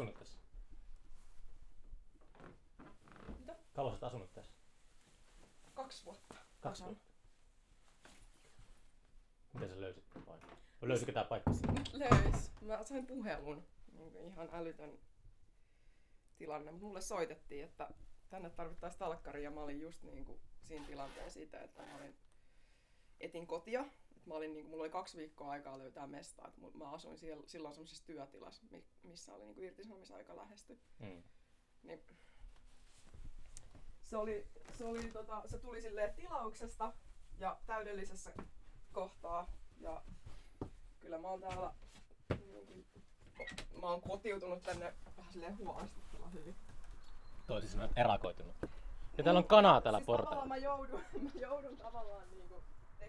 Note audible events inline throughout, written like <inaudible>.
asunut tässä? Mitä? Kauan sä oot asunut tässä? Kaksi vuotta. Kaksi vuotta. Miten sä löysit tämän paikan? Vai löysikö tää paikka sinne? Löys. Mä sain puhelun. Niin kuin ihan älytön tilanne. Mulle soitettiin, että tänne tarvittaisiin talkkari ja mä olin just niin kuin siinä tilanteen siitä, että mä olin, etin kotia. Mä olin, niin kuin, mulla oli kaksi viikkoa aikaa löytää mestaa. Et mu- mä asuin siellä, silloin semmoisessa työtilassa, mi- missä oli niin kuin irtisanomisaika lähesty. Mm. Niin se, oli, se, oli, tota, se tuli silleen tilauksesta ja täydellisessä kohtaa. Ja kyllä mä oon täällä niin kuin, mä oon kotiutunut tänne vähän silleen huolestuttavan hyvin. Toisin sanoen erakoitunut. Ja täällä on kanaa täällä siis portailla. mä joudun, <laughs> mä joudun tavallaan niinku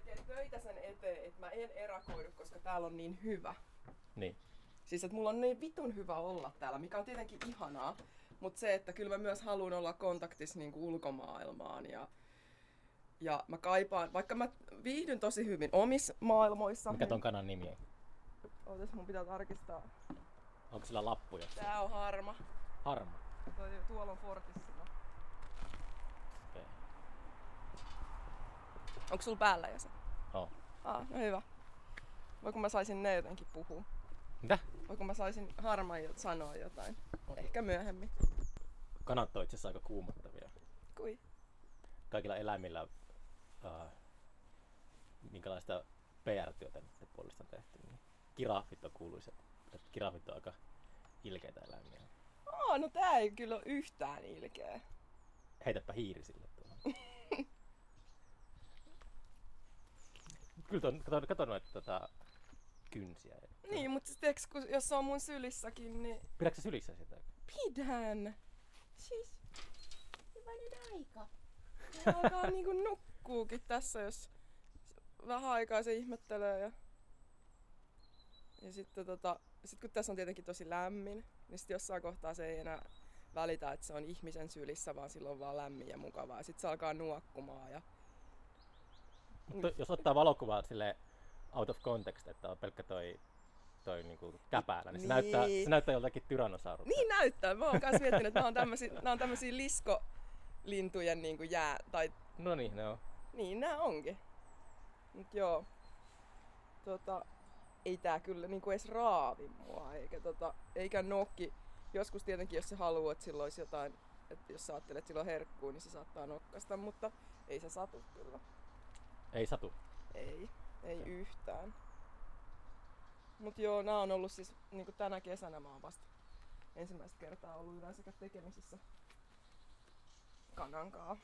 tekemään töitä sen eteen, että mä en erakoidu, koska täällä on niin hyvä. Niin. Siis että mulla on niin vitun hyvä olla täällä, mikä on tietenkin ihanaa. Mutta se, että kyllä mä myös haluan olla kontaktissa niinku ulkomaailmaan ja, ja mä kaipaan, vaikka mä viihdyn tosi hyvin omissa maailmoissa. Mikä ton kanan nimi on? Ootas, mun pitää tarkistaa. Onko sillä lappuja? Tää on harma. Harma. Toi, tuolla on Fortissimo. Okei. Onko sulla päällä jo se? Oh. Ah, no hyvä. Voi kun mä saisin ne jotenkin puhua. Mitä? Voi kun mä saisin harmaan sanoa jotain. Ehkä myöhemmin. Kanat on itse asiassa aika kuumottavia. Kui? Kaikilla eläimillä, uh, minkälaista PR-työtä niiden puolesta on tehty, niin kiraffit on kuuluiset. Että Kiraffit on aika ilkeitä eläimiä. Aa, no tää ei kyllä ole yhtään ilkeä. Heitäpä hiiri sille tuohon. <laughs> Kyllä tuon, kato, kato noita tota, kynsiä. Niin, mutta tiiäks, kun, jos se on mun sylissäkin, niin Pidätkö sä sylissä sitä? pidän. Siis Hyvänen aika. <laughs> se alkaa niinku nukkuukin tässä, jos vähän aikaa se ihmettelee. Ja, ja sitten tota, sit kun tässä on tietenkin tosi lämmin, niin sitten jossain kohtaa se ei enää välitä, että se on ihmisen sylissä, vaan silloin vaan lämmin ja mukavaa. Sitten se alkaa nuokkumaan ja Mutta jos ottaa valokuvaa sille out of context, että on pelkkä toi, toi niinku käpälä, niin se, Niin. näyttää, se näyttää joltakin tyrannosaurus. Niin näyttää. Mä oon myös miettinyt, että nämä on tämmöisiä, nämä on tämmöisiä liskolintujen niin kuin jää, tai No niin, ne on. niin nämä onkin. Mut joo, tota, ei tää kyllä niin kuin edes raavi mua, eikä, tota, eikä nokki. Joskus tietenkin, jos se haluaa, että sillä olisi jotain, että jos sä ajattelet, että sillä on herkkuu, niin se saattaa nokkasta, mutta ei se satu kyllä. Ei satu. Ei, ei yhtään. Mut joo, nämä on ollut siis niinku tänä kesänä mä oon vasta ensimmäistä kertaa ollut yleensäkään tekemisissä kanankaa.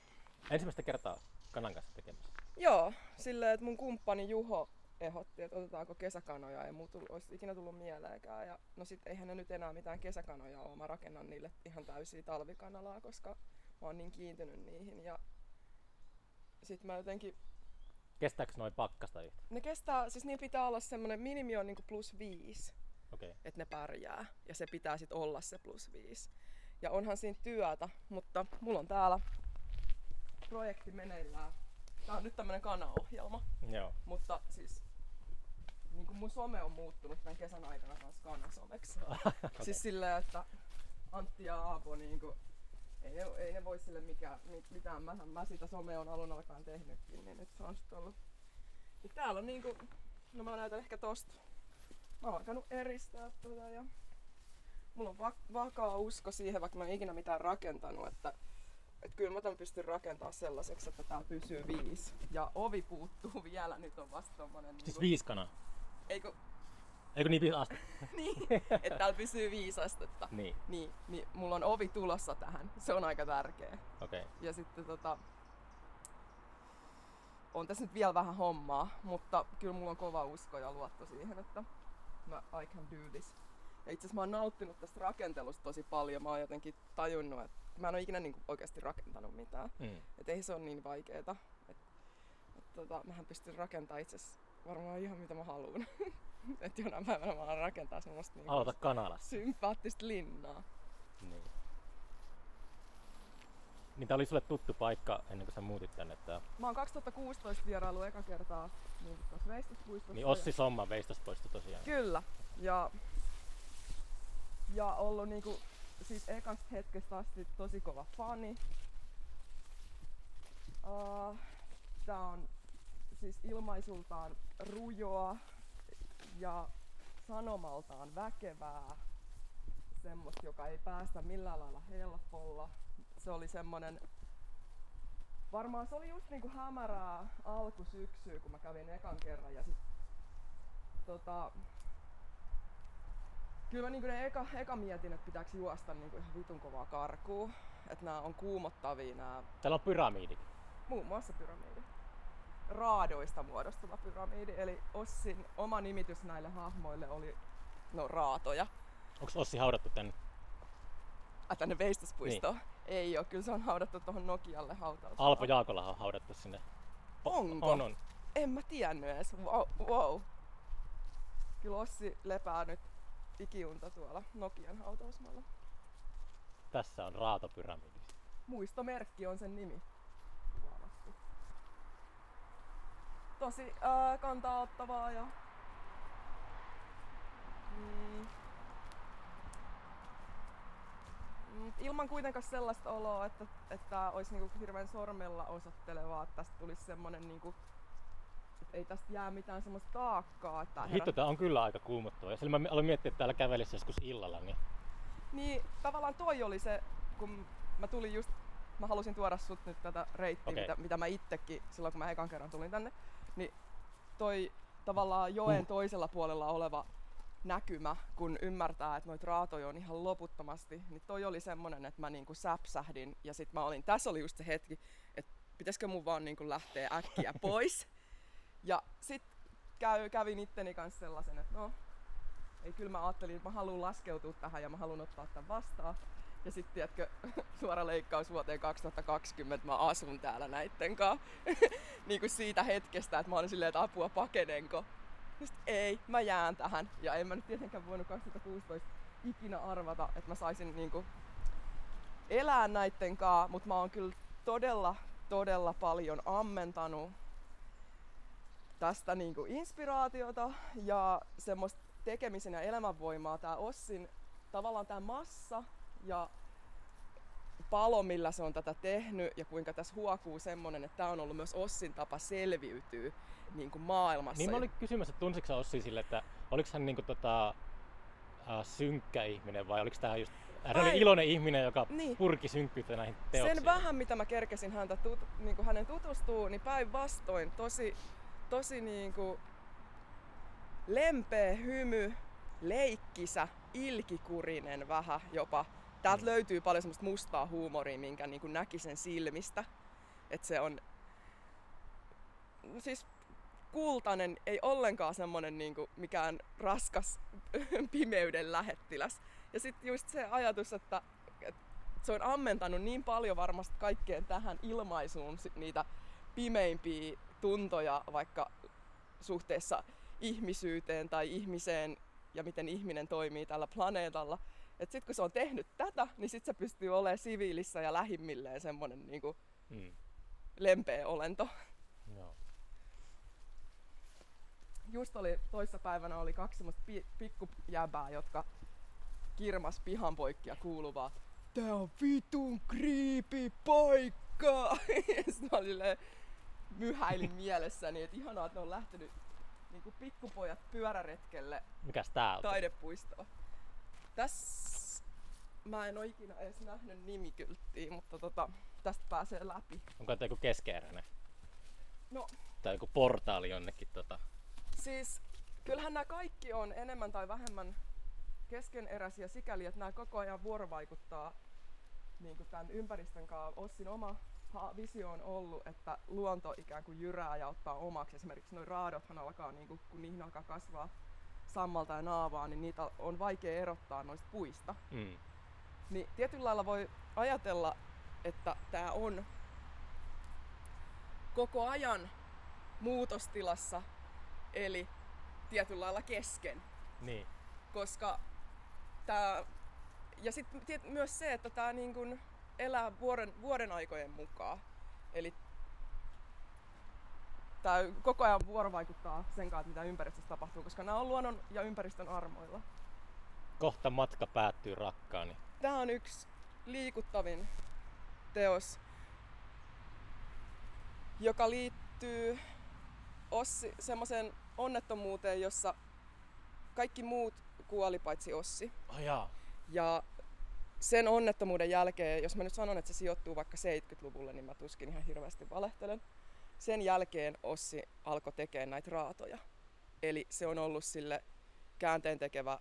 Ensimmäistä kertaa kanan kanssa tekemistä. Joo, silleen, että mun kumppani Juho ehdotti, että otetaanko kesäkanoja, ei mulla olisi ikinä tullut mieleenkään. Ja no sit eihän ne nyt enää mitään kesäkanoja ole, mä rakennan niille ihan täysiä talvikanalaa, koska mä oon niin kiintynyt niihin. Ja sit mä jotenkin Kestääkö noin pakkasta yhtä? Ne kestää, siis niin pitää olla semmoinen minimi on niinku plus viisi. Okay. että ne pärjää. Ja se pitää sitten olla se plus viisi. Ja onhan siinä työtä, mutta mulla on täällä projekti meneillään. Tää on nyt tämmönen kanaohjelma, Joo. mutta siis niin kuin mun some on muuttunut tämän kesän aikana kanssa kanasomeksi. okay. <laughs> Siis silleen, että Antti ja Aapo niinku, ei ne, ei ne voi sille mikään, mi- mitään. Mä, mä sitä somea on alun alkaen tehnytkin, niin nyt se on sitten ollut. Ja täällä on niinku, no mä näytän ehkä tosta. Mä oon alkanut eristää tätä ja mulla on va- vakaa usko siihen, vaikka mä en ikinä mitään rakentanut, että et kyllä mä tämän pystyn rakentamaan sellaiseksi, että tää pysyy viisi. Ja ovi puuttuu <laughs> vielä, nyt on vasta tommonen Siis niinku, viisi kanaa. eikö, Eikö niin viisi astetta? <laughs> niin, että täällä pysyy viisi astetta. niin, Niin, niin mulla on ovi tulossa tähän. Se on aika tärkeä. okei. Okay. Ja sitten tota... On tässä nyt vielä vähän hommaa, mutta kyllä mulla on kova usko ja luotto siihen, että mä, I can do this. Ja itse asiassa mä oon nauttinut tästä rakentelusta tosi paljon. Mä oon jotenkin tajunnut, että mä en ole ikinä niinku oikeasti rakentanut mitään. Mm. Että ei se ole niin vaikeeta. Et, et tota, mähän pystyn rakentamaan itse varmaan ihan mitä mä haluan. <laughs> <laughs> että jonain päivänä mä alan rakentaa semmoista niinku Aloita kanalasta. sympaattista linnaa. Niin. Niin tää oli sulle tuttu paikka ennen kuin sä muutit tänne. Että... Mä oon 2016 vierailu eka kertaa niin tuossa Veistospuistossa. Niin Ossi Somma veistos poistui tosiaan. Kyllä. Ja Ja ollut niinku, siis ekasta hetkestä asti tosi kova fani. Uh, tää on siis ilmaisultaan rujoa ja sanomaltaan väkevää. Semmoista, joka ei päästä millään lailla helpolla. Se oli semmonen varmaan se oli just niinku hämärää alkusyksyä, kun mä kävin ekan kerran ja sit tota, kyllä mä niinku ne eka, eka mietin, että pitääkö juosta niinku ihan vitun kovaa karkuun. Että nämä on kuumottavia nää, Täällä on pyramidi. muun muassa pyramidi. Raadoista muodostuva pyramidi, eli Ossin oma nimitys näille hahmoille oli no raatoja. Onko Ossi haudattu tänne? Äh, tänne Veistuspuistoon. Niin. Ei oo, kyllä se on haudattu tuohon Nokialle hautausmaalle. Alpo Jaakola on haudattu sinne. Onko? On, on. En mä tiennyt edes. Wow. wow. Kyllä Ossi lepää nyt ikiunta tuolla Nokian hautausmaalla. Tässä on raatopyramidi. Muistomerkki on sen nimi. Tosi ää, kantaa ottavaa ja... Mm, Mm, ilman kuitenkaan sellaista oloa, että, että olisi niinku hirveän sormella osoittelevaa, että tästä tulisi semmonen niinku, että ei tästä jää mitään semmoista taakkaa. Että herät- Hitto, tää on kyllä aika kuumottava. Ja mä aloin miettiä, että täällä kävelisi joskus illalla, niin Niin tavallaan toi oli se, kun mä tulin just, mä halusin tuoda sut nyt tätä reittiä, Okei. mitä, mitä mä itsekin silloin kun mä ekan kerran tulin tänne, niin toi tavallaan joen Mm. toisella puolella oleva näkymä, kun ymmärtää, että noita raatoja on ihan loputtomasti, niin toi oli semmonen, että mä niinku säpsähdin ja sit mä olin, tässä oli just se hetki, että pitäisikö mun vaan niinku lähteä äkkiä <laughs> pois. Ja sit käy, kävin itteni kanssa sellaisen, että no, ei kyllä mä ajattelin, että mä haluan laskeutua tähän ja mä haluan ottaa tämän vastaan. Ja sitten tiedätkö, <laughs> suora leikkaus vuoteen 2020 mä asun täällä näitten kanssa. <laughs> niin kuin siitä hetkestä, että mä olin silleen, että apua pakenenko. Just ei, mä jään tähän. Ja en mä nyt tietenkään voinut 2016 ikinä arvata, että mä saisin niinku elää näitten kanssa, mutta mä oon kyllä todella, todella paljon ammentanut tästä niinku inspiraatiota ja semmoista tekemisen ja elämänvoimaa. Tää Ossin tavallaan tämä massa ja palo, millä se on tätä tehnyt ja kuinka tässä huokuu semmonen, että tämä on ollut myös Ossin tapa selviytyä niin kuin maailmassa. Niin mä olin kysymässä, että tunsitko Ossi sille, että oliko hän niinku tota, äh, synkkä ihminen vai oliko tämä just hän oli iloinen ihminen, joka Niin. purki synkkyyttä näihin teoksiin? Sen vähän, mitä mä kerkesin häntä tut, niin kuin hänen tutustuu, niin päinvastoin tosi, tosi niin kuin lempeä hymy, leikkisä, ilkikurinen vähän jopa. Täältä löytyy paljon semmoista mustaa huumoria, minkä niin kuin näki sen silmistä. Että se on siis kultainen, ei ollenkaan semmonen niin kuin mikään raskas <laughs> pimeyden lähettiläs. Ja sitten just se ajatus, että, että se on ammentanut niin paljon varmasti kaikkeen tähän ilmaisuun niitä pimeimpiä tuntoja vaikka suhteessa ihmisyyteen tai ihmiseen ja miten ihminen toimii tällä planeetalla. Et sit kun se on tehnyt tätä, niin sit se pystyy olemaan siviilissä ja lähimmilleen semmonen niinku Mm. lempeä olento. Joo. Just oli toissapäivänä oli kaksi semmoista pi- pikkujäbää, jotka kirmas pihan poikki ja kuuluvaa Tää on vitun kriipi paikka! <laughs> ja sit mä myhäilin mielessäni, että ihanaa, että ne on lähtenyt niinku pikkupojat pyöräretkelle Mikäs tää on? taidepuistoon. Tässä mä en oo ikinä edes nähnyt nimikylttiä, mutta tota, tästä pääsee läpi. Onko tämä joku keskeeräinen? No Tai joku portaali jonnekin tota? Siis kyllähän nämä kaikki on enemmän tai vähemmän keskeneräisiä sikäli, että nämä koko ajan vuorovaikuttaa niin kuin tämän ympäristön kanssa. Ossin oma visio on ollut, että luonto ikään kuin jyrää ja ottaa omaksi. Esimerkiksi nuo raadothan alkaa, niin kuin, kun niihin alkaa kasvaa sammalta ja naavaa, niin niitä on vaikea erottaa noista puista. Mm. Niin tietyllä lailla voi ajatella, että tämä on koko ajan muutostilassa, eli tietyllä lailla kesken. Niin. Koska tämä, ja sitten myös se, että tämä niin elää vuoden, vuoden aikojen mukaan. Eli tämä koko ajan vuorovaikuttaa sen kanssa, mitä ympäristössä tapahtuu, koska nämä on luonnon ja ympäristön armoilla. kohta matka päättyy rakkaani. Tämä on yksi liikuttavin teos, joka liittyy Ossi semmoiseen onnettomuuteen, jossa kaikki muut kuoli paitsi Ossi. Oh, jaa. Ja sen onnettomuuden jälkeen, jos mä nyt sanon, että se sijoittuu vaikka 70-luvulle, niin mä tuskin ihan hirveästi valehtelen. Sen jälkeen Ossi alkoi tekemään näitä raatoja. Eli se on ollut sille käänteen tekevä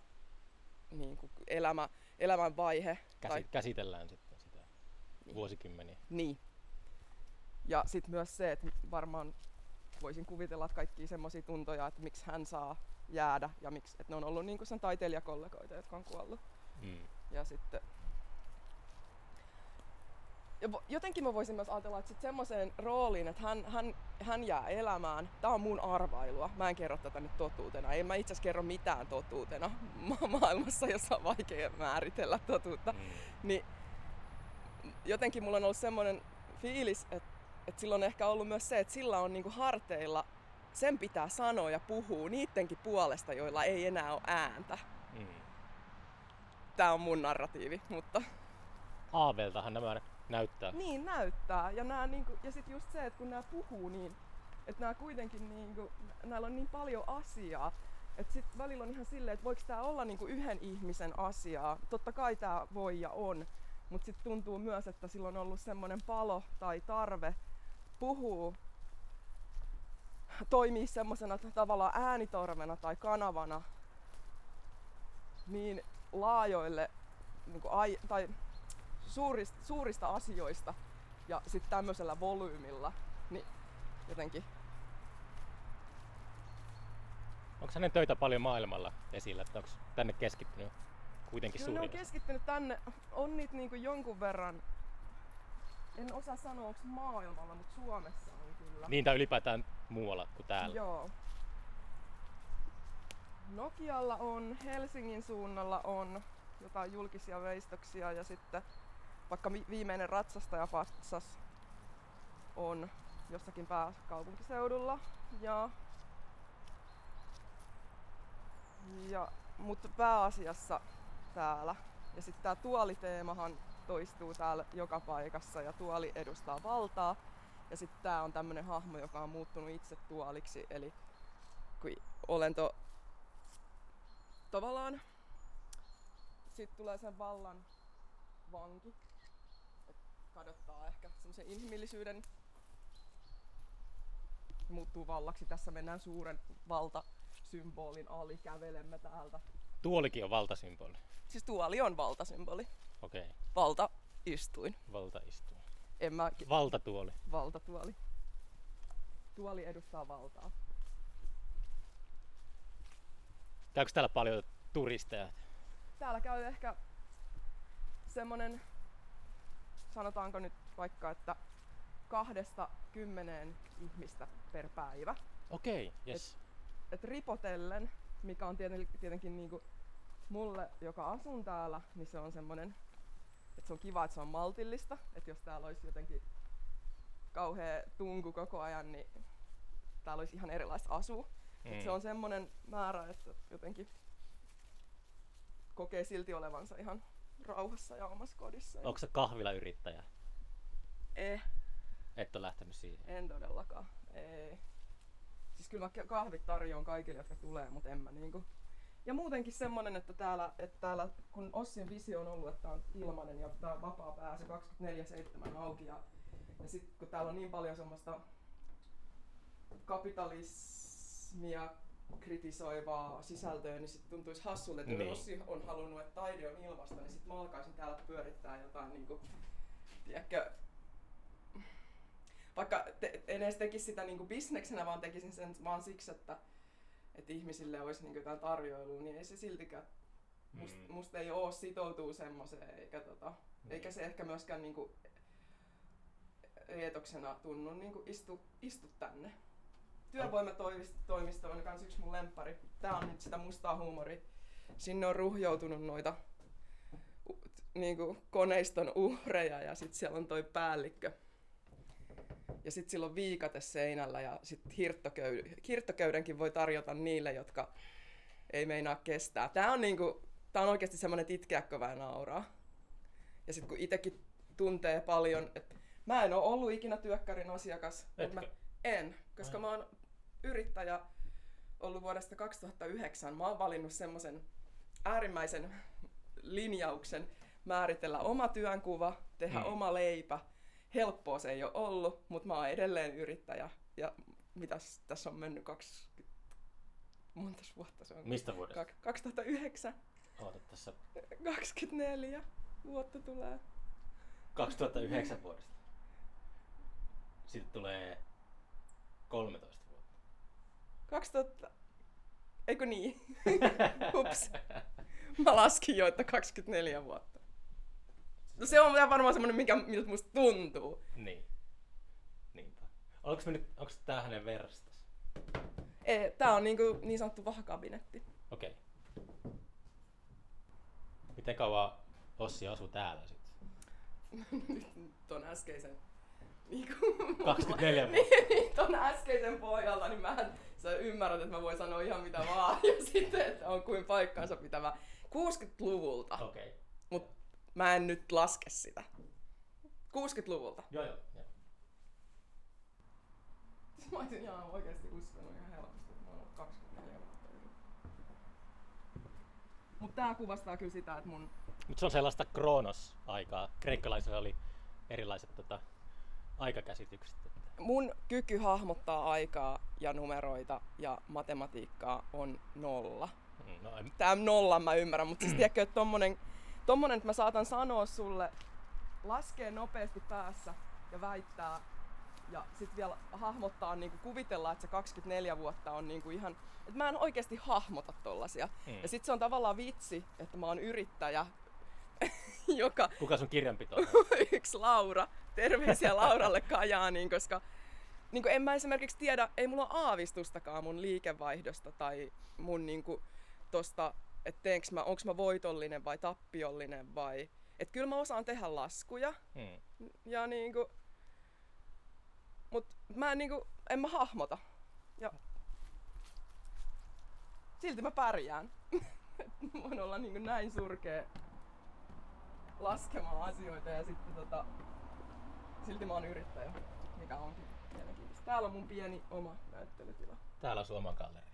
niin kuin elämä, elämän vaihe. Käsi, tai, Käsitellään sitten sitä Niin. vuosikymmeniä. niin. Ja sitten myös se, että varmaan voisin kuvitella, että kaikki semmoisia tuntoja, että miksi hän saa jäädä ja miksi, että ne on ollut niin kuin sen taiteilijakollegoita, jotka on kuollut. Mm. Ja sitten... Jotenkin mä voisin myös ajatella, että sit semmoiseen rooliin, että hän, hän, hän jää elämään, tää on mun arvailua, mä en kerro tätä nyt totuutena, en mä itse asiassa kerro mitään totuutena <laughs> ma- maailmassa, jossa on vaikea määritellä totuutta, Mm. niin jotenkin mulla on ollut semmoinen fiilis, että, että sillä on ehkä ollut myös se, että sillä on niinku harteilla, sen pitää sanoa ja puhua niidenkin puolesta, joilla ei enää ole ääntä. Mm. Tää on mun narratiivi, mutta Aaveltahan nämä näyttää. Niin näyttää. Ja, nää, niinku, ja sitten just se, että kun nämä puhuu niin, että nämä kuitenkin, niinku, näillä on niin paljon asiaa, että sitten välillä on ihan silleen, että voiko tämä olla niinku yhden ihmisen asiaa. Totta kai tämä voi ja on, mutta sitten tuntuu myös, että sillä on ollut semmoinen palo tai tarve puhua, toimii semmoisena tavallaan äänitorvena tai kanavana niin laajoille niinku, ai, tai suurista, suurista asioista ja sitten tämmöisellä volyymilla, niin jotenkin Onko hänen töitä paljon maailmalla esillä? Että onko tänne keskittynyt kuitenkin Kyllä ne on suurin keskittynyt tänne, on niitä niinku jonkun verran, en osaa sanoa onko maailmalla, mutta Suomessa on kyllä. Niin tai ylipäätään muualla kuin täällä. Joo. Nokialla on, Helsingin suunnalla on jotain julkisia veistoksia ja sitten vaikka vi- viimeinen ratsastajapatsas on jossakin pääkaupunkiseudulla. Ja, ja, mutta pääasiassa täällä. Ja sitten tämä tuoliteemahan toistuu täällä joka paikassa ja tuoli edustaa valtaa. Ja sitten tää on tämmönen hahmo, joka on muuttunut itse tuoliksi, eli kun olento tavallaan sitten tulee sen vallan vanki, kadottaa ehkä semmoisen inhimillisyyden muuttuu vallaksi. Tässä mennään suuren valtasymbolin ali, kävelemme täältä. Tuolikin on valtasymboli. Siis tuoli on valtasymboli. Okei, okay. Valta istuin. valta istuu. En mä Valtatuoli. valtatuoli. Tuoli edustaa valtaa. Käykö täällä paljon turisteja? Täällä käy ehkä semmonen, sanotaanko nyt vaikka, että kahdesta kymmeneen ihmistä per päivä. Okei, okay, yes. Et ripotellen, mikä on tietenkin, tietenkin niinku mulle, joka asun täällä, niin se on semmonen, että se on kiva, että se on maltillista. Että jos täällä olisi jotenkin kauhea tunku koko ajan, niin täällä olisi ihan erilaista asua. Mm. Et se on semmonen määrä, että jotenkin kokee silti olevansa ihan rauhassa ja omassa kodissa. Onko se kahvilayrittäjä? Eh, Et ole lähtenyt siihen. en todellakaan. Ei. Siis kyllä mä kahvit tarjoan kaikille, jotka tulee, mutta en mä niinku. Ja muutenkin semmonen, että täällä, että täällä kun Ossin visio on ollut, että tää on ilmanen ja tää on vapaa pääsy 24-7 auki ja, ja sit kun täällä on niin paljon semmoista kapitalismia kritisoivaa sisältöä, niin sit tuntuisi hassulle, että Niin. niin. Ossi on halunnut, että taide on ilmasta, niin sit mä alkaisin täällä pyörittää jotain niinku, tiedätkö, vaikka te, en edes tekisi sitä niinku bisneksenä, vaan tekisin sen vaan siksi, että, että ihmisille olisi niinku jotain tarjoilua, niin ei se siltikään, must, Mm. musta ei oo sitoutuu semmoiseen, eikä, tota, Niin. eikä se ehkä myöskään niinku eetoksena tunnu niinku istu, istu tänne. Työvoimatoimisto on kans yksi mun lemppari. Tää on nyt sitä mustaa huumoria. Sinne on ruhjoutunut noita niinku koneiston uhreja ja sit siellä on toi päällikkö. Ja sit sillä on viikate seinällä ja sit hirttoköyden, hirttoköydenkin voi tarjota niille, jotka ei meinaa kestää. Tää on niinku, tää on oikeasti semmoinen, että itkeäkö vai nauraa. Ja sitten kun itekin tuntee paljon, että mä en ole ollut ikinä työkkärin asiakas. mut Mä, en, koska Ai. mä oon yrittäjä ollut vuodesta 2009. Mä oon valinnut semmoisen äärimmäisen linjauksen määritellä oma työnkuva, tehdä Mm. oma leipä. Helppoa se ei ole ollut, mutta mä oon edelleen yrittäjä. Ja mitäs tässä on mennyt 20... Montas vuotta se on? Mistä vuodesta? Kak- 2009, Oota tässä 24 vuotta tulee. 2009 vuodesta. Sitten tulee 13 vuotta. 2000... Eikö niin? <laughs> Ups. Mä laskin jo, että 24 vuotta. No se on varmaan semmonen, mikä, miltä musta tuntuu. Niin. Niinpä. Onko mennyt, onko tää hänen verstas? Ei, tää on niinku niin sanottu vahakabinetti. Okei. Miten kauan Ossi asuu täällä sitten? <laughs> Nyt ton äskeisen... Niinku, 24 niin, <laughs> niin, ton äskeisen pohjalta, niin mä sä ymmärrät, että mä voin sanoa ihan mitä vaan. <laughs> Ja sitten, että on kuin paikkaansa pitävä. 60-luvulta, Okei. mut mä en nyt laske sitä. 60-luvulta. Joo joo. joo. <laughs> Mä olisin ihan oikeesti uskonut ihan helposti, että mä oon ollut 24 vuotta yli. Mut tää kuvastaa kyllä sitä, että mun... Mutta se on sellaista Kronos-aikaa. Kreikkalaisilla oli erilaiset tota, aikakäsitykset. Mun kyky hahmottaa aikaa ja numeroita ja matematiikkaa on nolla. Mm, No, en- Tää nolla mä ymmärrän, mutta siis tiedätkö, että tommonen, tommonen, että mä saatan sanoa sulle, laskee nopeasti päässä ja väittää ja sit vielä hahmottaa, niinku kuvitella, että se 24 vuotta on niinku ihan, että mä en oikeasti hahmota tollasia. Mm. Ja sit se on tavallaan vitsi, että mä oon yrittäjä, <laughs> joka Kuka sun kirjanpito <laughs> yksi Laura. Terveisiä Lauralle Kajaaniin, koska niin en mä esimerkiksi tiedä, ei mulla ole aavistustakaan mun liikevaihdosta tai mun niinku tosta, että teenks mä, onks mä voitollinen vai tappiollinen vai... Et kyllä mä osaan tehdä laskuja Mm. ja niinku... Mut mä en niinku, en mä hahmota. Ja silti mä pärjään. <laughs> Voin olla niinku näin surkea laskemaan asioita ja sitten tota, silti mä oon yrittäjä, mikä onkin. Täällä on mun pieni oma näyttelytila. Täällä on sun oma galleria.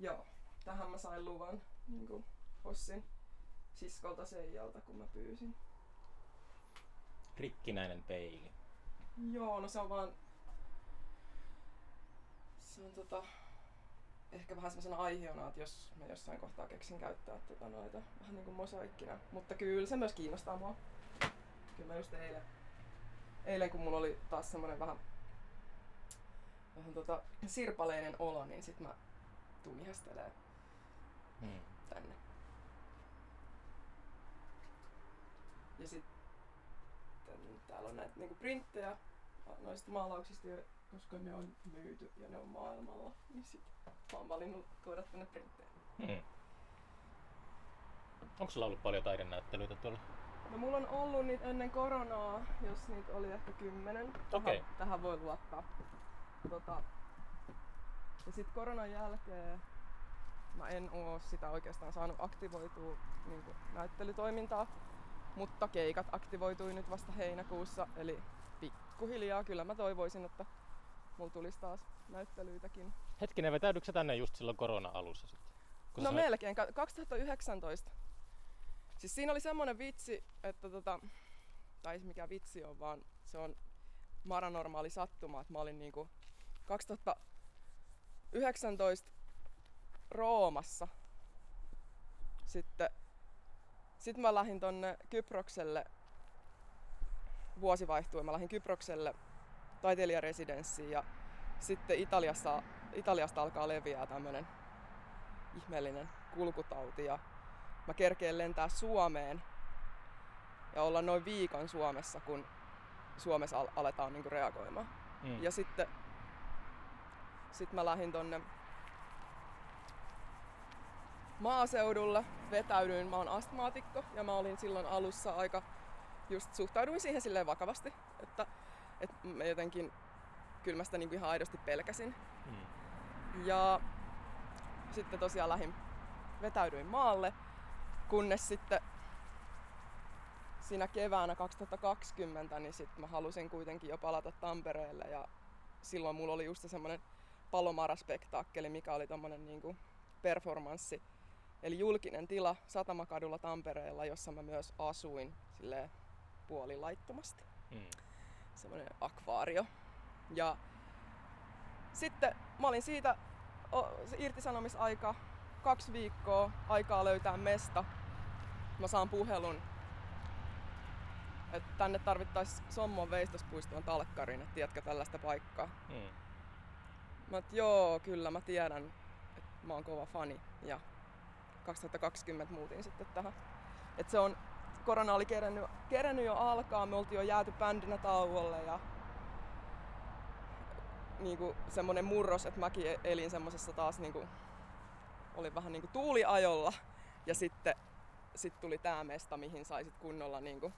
Joo, tähän mä sain luvan niin kuin Hossin siskolta Seijalta, kun mä pyysin. Rikkinäinen peili. Joo, no se on vaan... Se on tota... Ehkä vähän semmoisena aiheena, että jos mä jossain kohtaa keksin käyttää tota noita vähän niinku mosaikkina. Mutta kyllä se myös kiinnostaa mua. Kyllä mä just eilen, eilen kun mulla oli taas semmonen vähän, vähän tota sirpaleinen olo, niin sit mä tuun ihastelemaan Mm. tänne. Ja sitten täällä on näitä niinku printtejä noista maalauksista, koska ne on myyty ja ne on maailmalla. Niin sit mä oon valinnut tuoda tänne printtejä. Mm. Onko sulla ollut paljon taidenäyttelyitä tuolla? No mulla on ollut niitä ennen koronaa, jos niitä oli ehkä kymmenen. Tähän, tähän voi luottaa. Tota, ja sitten koronan jälkeen mä en oo sitä oikeastaan saanut aktivoitua niin näyttelytoimintaa, mutta keikat aktivoitui nyt vasta heinäkuussa, eli pikkuhiljaa kyllä mä toivoisin, että mulla tulisi taas näyttelyitäkin. Hetkinen, vetäydytkö sä tänne just silloin korona-alussa sitten? Kun no sanoit- melkein, ka- 2019. Siis siinä oli semmonen vitsi, että tota, tai mikä vitsi on, vaan se on maranormaali sattuma, että mä olin niinku 2019 Roomassa. Sitten sit mä lähdin tonne Kyprokselle, vuosi vaihtui, mä lähdin Kyprokselle taiteilijaresidenssiin ja sitten Italiassa, Italiasta alkaa leviää tämmönen ihmeellinen kulkutauti ja mä kerkeen lentää Suomeen ja olla noin viikon Suomessa, kun Suomessa al- aletaan niinku reagoimaan. Mm. Ja sitten sit mä lähdin tonne maaseudulle, vetäydyin, mä oon astmaatikko ja mä olin silloin alussa aika, just suhtauduin siihen silleen vakavasti, että, että mä jotenkin kyllä mä sitä niinku ihan aidosti pelkäsin. Mm. Ja sitten tosiaan lähdin, vetäydyin maalle Kunnes sitten siinä keväänä 2020, niin sitten mä halusin kuitenkin jo palata Tampereelle ja silloin mulla oli just se semmonen Palomara-spektaakkeli, mikä oli tommonen niinku performanssi. Eli julkinen tila Satamakadulla Tampereella, jossa mä myös asuin silleen puolilaittomasti. Mm. Semmoinen akvaario. Ja sitten mä olin siitä o, se irtisanomisaika kaksi viikkoa aikaa löytää mesta. Mä saan puhelun, että tänne tarvittaisiin Sommon veistospuistoon talkkariin, että tiedätkö tällaista paikkaa. Mm. Mä oot, joo, kyllä mä tiedän, että mä oon kova fani. Ja 2020 muutin sitten tähän. Et se on, korona oli kerennyt, kerennyt jo alkaa, me oltiin jo jääty bändinä tauolle ja niinku semmonen murros, että mäkin e- elin semmosessa taas niinku, oli vähän niinku tuuliajolla ja sitten sit tuli tää mesta, mihin saisit kunnolla niinku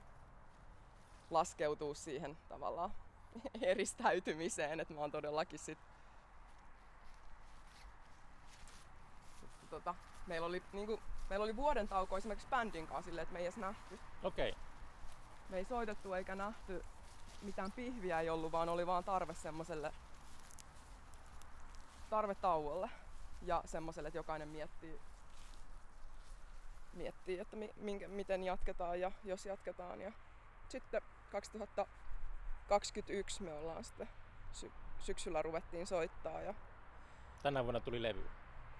laskeutua siihen tavallaan <laughs> eristäytymiseen, että mä oon todellakin sit sitten tota, meillä oli, niinku, meillä oli vuoden tauko esimerkiksi bändin kanssa silleen, että me ei edes nähty. Okei. Okay. Me ei soitettu eikä nähty, mitään pihviä ei ollut, vaan oli vaan tarve semmoselle tarve tauolle ja semmoselle, että jokainen miettii, miettii että mi, minkä, miten jatketaan ja jos jatketaan. Ja sitten 2021 me ollaan sitten sy- syksyllä ruvettiin soittaa ja Tänä vuonna tuli levy.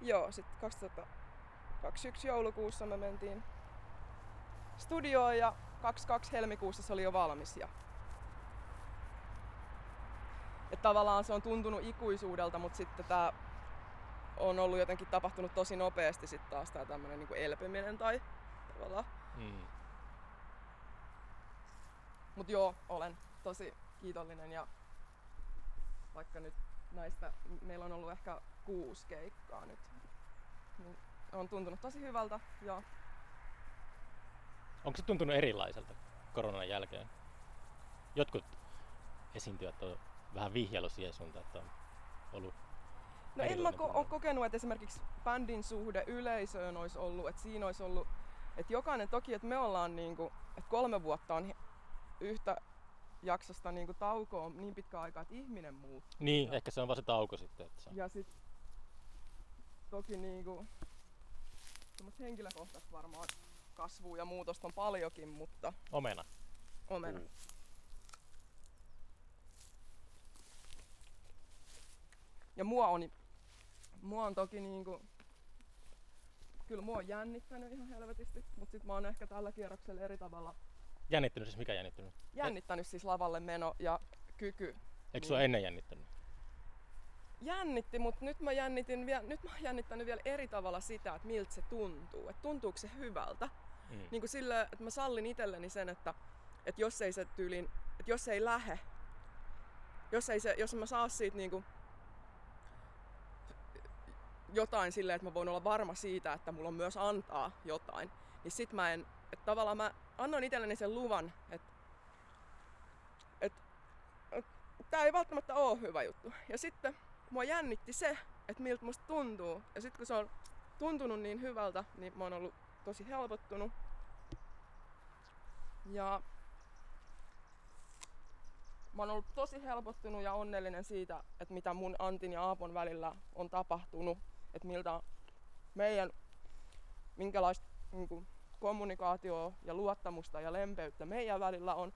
Joo, sitten 2021 joulukuussa me mentiin studioon ja 22 helmikuussa se oli jo valmis. Ja... Et tavallaan se on tuntunut ikuisuudelta, mutta sitten tämä on ollut jotenkin tapahtunut tosi nopeasti sitten taas tämä tämmöinen niinku elpyminen tai tavallaan. Mm. Mut joo, olen tosi kiitollinen ja vaikka nyt näistä, meillä on ollut ehkä kuusi keikkaa nyt, niin on tuntunut tosi hyvältä ja Onko se tuntunut erilaiselta koronan jälkeen? Jotkut esiintyjät on vähän vihjailu siihen suuntaan, että on ollut No en mä ko- ole kokenut, että esimerkiksi bändin suhde yleisöön olisi ollut, että siinä olisi ollut, että jokainen toki, että me ollaan niinku, että kolme vuotta on yhtä jaksosta niinku taukoa on niin pitkä aika, että ihminen muuttuu. Niin, Ja- ehkä se on vaan se tauko sitten. Että se on. Ja sit toki niinku, semmoista henkilökohtaista varmaan kasvua ja muutosta on paljonkin, mutta Omena. omena. Puu. Ja mua on, mua on toki niinku, kyllä mua on jännittänyt ihan helvetisti, mutta sit mä oon ehkä tällä kierroksella eri tavalla Jännittynyt siis mikä jännittynyt? jännittänyt siis lavalle meno ja kyky. Eikö sua Niin. ennen jännittänyt? Jännitti, mutta nyt mä jännitin vielä, nyt mä oon jännittänyt vielä eri tavalla sitä, että miltä se tuntuu. Että tuntuuko se hyvältä. Mm. Niin kuin sillä, että mä sallin itselleni sen, että, että jos ei se tyylin, että jos ei lähe, jos, ei se, jos mä saa siitä niinku jotain silleen, että mä voin olla varma siitä, että mulla on myös antaa jotain, niin sit mä en, että tavallaan mä annoin itselleni sen luvan, että, että, että tää ei välttämättä ole hyvä juttu. Ja sitten mua jännitti se, että miltä musta tuntuu. Ja sitten kun se on tuntunut niin hyvältä, niin mä oon ollut tosi helpottunut. Ja mä oon ollut tosi helpottunut ja onnellinen siitä, että mitä mun Antin ja Aapon välillä on tapahtunut. Että miltä meidän, minkälaista niin kommunikaatioa ja luottamusta ja lempeyttä meidän välillä on.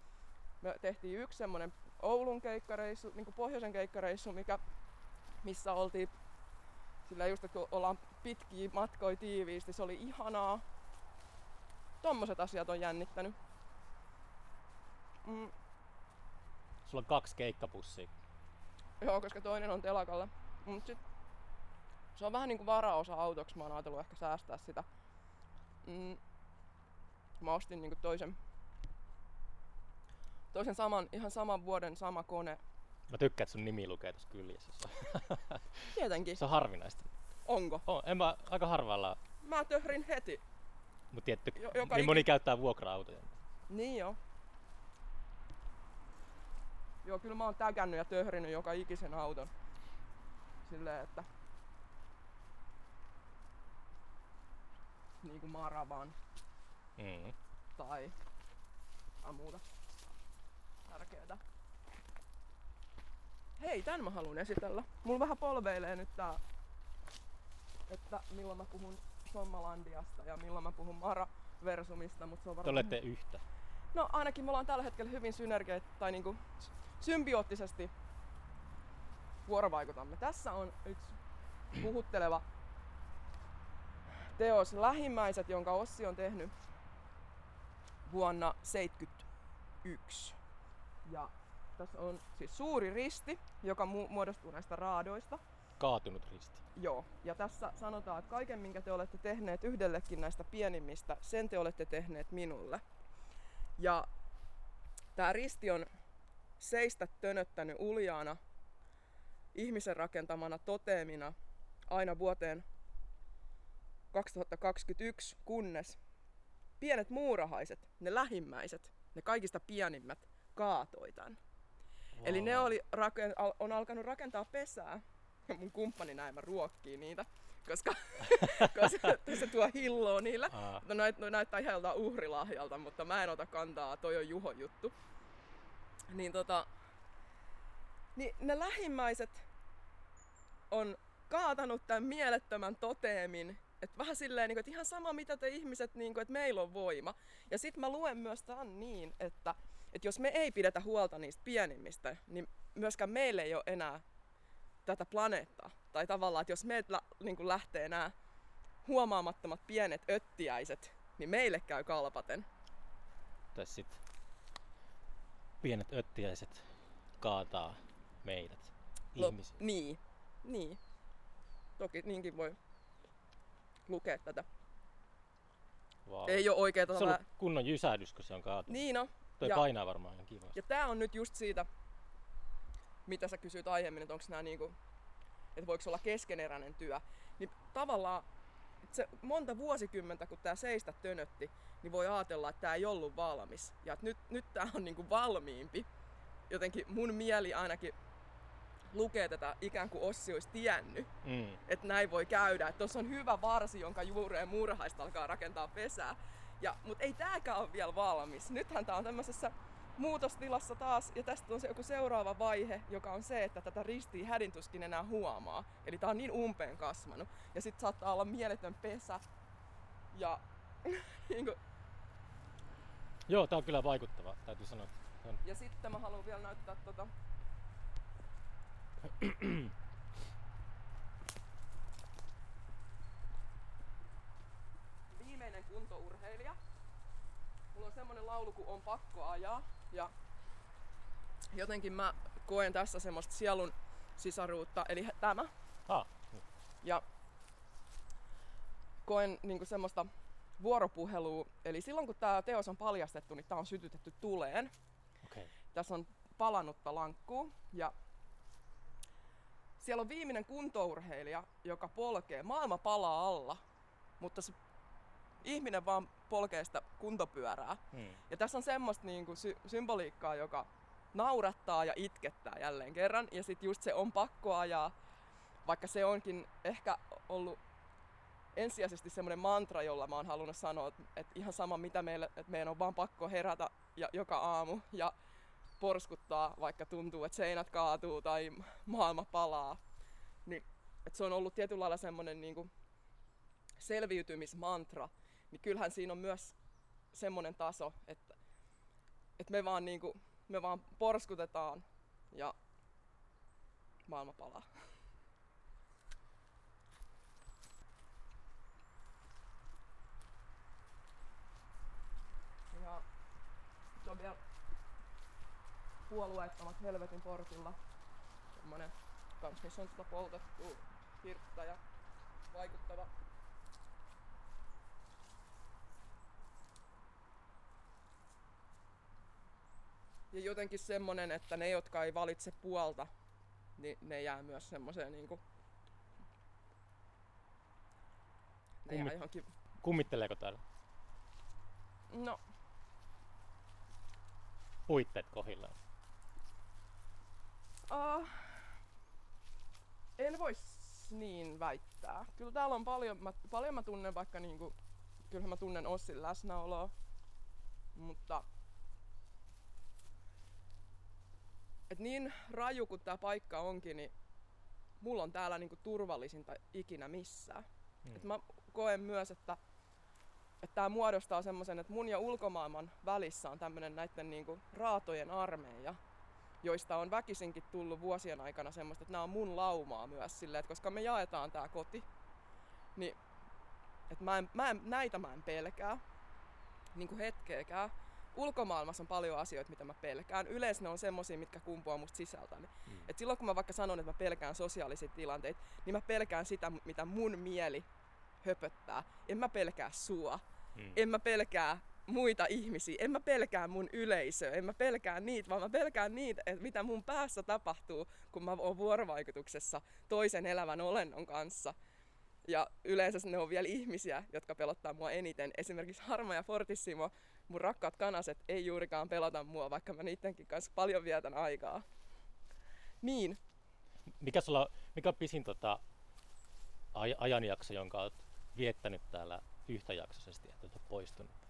Me tehtiin yksi semmonen Oulun keikkareissu, niin pohjoisen keikkareissu, mikä, missä oltiin sillä just, että kun ollaan pitkiä matkoja tiiviisti, se oli ihanaa. Tommoset asiat on jännittänyt. Mm, Sulla on kaksi keikkapussia. joo, koska toinen on telakalla. Mut sit, se on vähän niinku varaosa autoksi, mä oon ajatellut ehkä säästää sitä. Mm, mä ostin niinku toisen, toisen saman, ihan saman vuoden sama kone. Mä tykkään, että sun nimi lukee tuossa kyljessä. <laughs> Tietenkin. Se on harvinaista. Onko? On, en mä aika harvalla, Mä töhrin heti. mutta tietty, Jo- joka niin moni käyttää vuokra-autoja. Niin joo. Joo, kyllä mä oon tägännyt ja töhrinyt joka ikisen auton. Silleen, että... niinku maravan Mm. tai muuta tärkeää. Hei, tän mä haluan esitellä. Mulla vähän polveilee nyt tää, että milloin mä puhun Sommalandiasta ja milloin mä puhun Mara Versumista, mutta se on Te varmaan... olette yhtä. No ainakin me ollaan tällä hetkellä hyvin synergia tai niinku symbioottisesti vuorovaikutamme. Tässä on yksi puhutteleva teos Lähimmäiset, jonka Ossi on tehnyt vuonna 1971. Ja tässä on siis suuri risti, joka mu- muodostuu näistä raadoista. Kaatunut risti. Joo, ja tässä sanotaan, että kaiken minkä te olette tehneet yhdellekin näistä pienimmistä, sen te olette tehneet minulle. Ja tämä risti on seistä tönöttänyt uljaana ihmisen rakentamana toteemina aina vuoteen 2021, kunnes pienet muurahaiset, ne lähimmäiset, ne kaikista pienimmät, kaatoi tän. Eli ne oli, on alkanut rakentaa pesää ja mun kumppani näin mä ruokkii niitä, koska, <laughs> koska se tuo hilloa niille. Aa, No, näyt, no näyttää ihan joltain uhrilahjalta, mutta mä en ota kantaa, toi on Juho juttu. Niin tota, niin ne lähimmäiset on kaatanut tämän mielettömän toteemin, että vähän silleen, niin kuin, että ihan sama mitä te ihmiset, niin kuin, että meillä on voima. Ja sit mä luen myös tämän niin, että, että jos me ei pidetä huolta niistä pienimmistä, niin myöskään meillä ei ole enää tätä planeettaa. Tai tavallaan, että jos meiltä niin kuin lähtee nämä huomaamattomat pienet öttiäiset, niin meille käy kalpaten. tai sit pienet öttiäiset kaataa meidät. Lop- Ihmisiä. Niin, niin. Toki niinkin voi lukea tätä. Wow. Ei ole oikeeta Se on ollut kunnon jysähdys, kun se on kaatunut. Niin no. Toi ja- painaa varmaan ihan kivasti. Ja tää on nyt just siitä, mitä sä kysyit aiemmin, että onko nämä niinku, että voiko olla keskeneräinen työ. Niin tavallaan se monta vuosikymmentä, kun tämä seistä tönötti, niin voi ajatella, että tämä ei ollut valmis. Ja että nyt, nyt tämä on niinku valmiimpi. Jotenkin mun mieli ainakin lukee tätä ikään kuin Ossi olisi tiennyt, Mm. että näin voi käydä. Että tuossa on hyvä varsi, jonka juureen muurahaista alkaa rakentaa pesää. Ja, mutta ei tääkään ole vielä valmis. Nythän tää on tämmöisessä muutostilassa taas, ja tästä on se joku seuraava vaihe, joka on se, että tätä ristiin hädintuskin enää huomaa. Eli tää on niin umpeen kasvanut. Ja sit saattaa olla mieletön pesä. Ja <laughs> niin kuin, Joo, tää on kyllä vaikuttava, täytyy sanoa. On. Ja sitten mä haluan vielä näyttää tota... Viimeinen kuntourheilija. Mulla on semmonen laulu, kun on pakko ajaa. Ja jotenkin mä koen tässä semmoista sielun sisaruutta, eli tämä. Ah, Ja koen niinku semmoista vuoropuhelua. Eli silloin kun tämä teos on paljastettu, niin tämä on sytytetty tuleen okei. Okay. tässä on palannutta lankkuu ja siellä on viimeinen kuntourheilija, joka polkee. Maailma palaa alla, mutta se ihminen vaan polkee sitä kuntopyörää. Hmm. Ja tässä on semmoista niinku sy- symboliikkaa, joka naurattaa ja itkettää jälleen kerran. Ja sitten just se on pakko ajaa, vaikka se onkin ehkä ollut ensisijaisesti semmoinen mantra, jolla mä oon halunnut sanoa, että, että ihan sama mitä meille, että meidän on vaan pakko herätä ja, joka aamu ja porskuttaa, vaikka tuntuu, että seinät kaatuu tai maailma palaa. Niin, että se on ollut tietyllä lailla semmoinen niin selviytymismantra, niin kyllähän siinä on myös semmoinen taso, että, että me, vaan niin kuin, me vaan porskutetaan ja maailma palaa. Ja sitten on vielä puolueettomat helvetin portilla. Semmonen kans, missä on tota poltettu hirttä ja vaikuttava Ja jotenkin semmonen, että ne, jotka ei valitse puolta, niin ne jää myös semmoiseen niinku... Ne jää Kummi- johonkin... Kummitteleeko täällä No, puitteet kohillaan? Uh, en vois niin väittää. Kyllä täällä on paljon, mä, paljon mä tunnen vaikka niinku kyllähän mä tunnen Ossin läsnäoloa, mutta et niin raju kuin tää paikka onkin, niin mulla on täällä niinku turvallisinta ikinä missään. Mm. Et mä koen myös, että että tämä muodostaa semmoisen, että mun ja ulkomaailman välissä on tämmöinen näiden niinku raatojen armeija, joista on väkisinkin tullut vuosien aikana semmoista, että nämä on mun laumaa myös silleen, että koska me jaetaan tämä koti, niin että mä en, mä en, näitä mä en pelkää, niin kuin hetkeäkään. Ulkomaailmassa on paljon asioita, mitä mä pelkään. Yleensä ne on semmosia, mitkä kumpuaa musta sisältäni. Mm. Et silloin kun mä vaikka sanon, että mä pelkään sosiaalisia tilanteita, niin mä pelkään sitä, mitä mun mieli höpöttää. En mä pelkää sua. Mm. En mä pelkää muita ihmisiä. En mä pelkää mun yleisöä. En mä pelkää niitä, vaan mä pelkään niitä, että mitä mun päässä tapahtuu, kun mä oon vuorovaikutuksessa toisen elävän olennon kanssa. Ja yleensä ne on vielä ihmisiä, jotka pelottaa mua eniten. Esimerkiksi Harma ja Fortissimo, mun rakkaat kanaset, ei juurikaan pelota mua, vaikka mä niidenkin kanssa paljon vietän aikaa. Niin, Mikä, sulla, mikä on pisin tota, aj- ajanjakso, jonka olet viettänyt täällä yhtäjaksoisesti, että olet poistunut?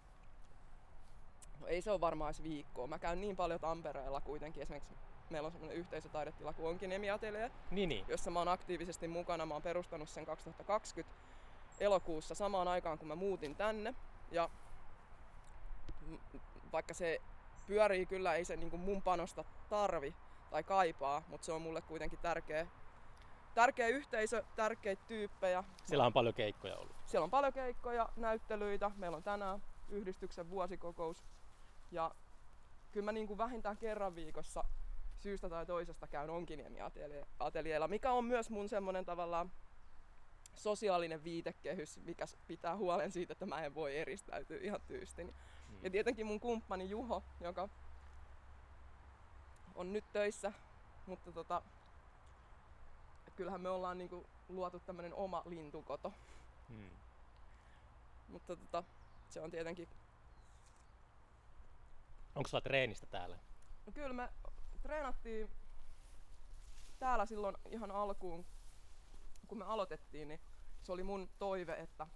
Ei se ole varmaan edes viikkoa. Mä käyn niin paljon Tampereella kuitenkin. Esimerkiksi meillä on semmoinen yhteisötaidetila kuin onkin Emiatelie, Niin, niin. jossa mä oon aktiivisesti mukana. Mä oon perustanut sen 2020 elokuussa samaan aikaan, kun mä muutin tänne. Ja vaikka se pyörii kyllä, ei se niin kuin mun panosta tarvi tai kaipaa, mutta se on mulle kuitenkin tärkeä, tärkeä yhteisö, tärkeitä tyyppejä. Siellä on paljon keikkoja ollut. Siellä on paljon keikkoja, näyttelyitä. Meillä on tänään yhdistyksen vuosikokous. Ja kyllä mä niin kuin vähintään kerran viikossa syystä tai toisesta käyn Onkiniemi-ateljeella, mikä on myös mun semmonen tavallaan sosiaalinen viitekehys, mikä pitää huolen siitä, että mä en voi eristäytyä ihan tyystin. Mm. Ja tietenkin mun kumppani Juho, joka on nyt töissä, mutta tota, kyllähän me ollaan niinku luotu tämmönen oma lintukoto. Mm. Mutta tota, se on tietenkin... Onko sulla treenistä täällä? No kyllä me treenattiin täällä silloin ihan alkuun, kun me aloitettiin, niin se oli mun toive, että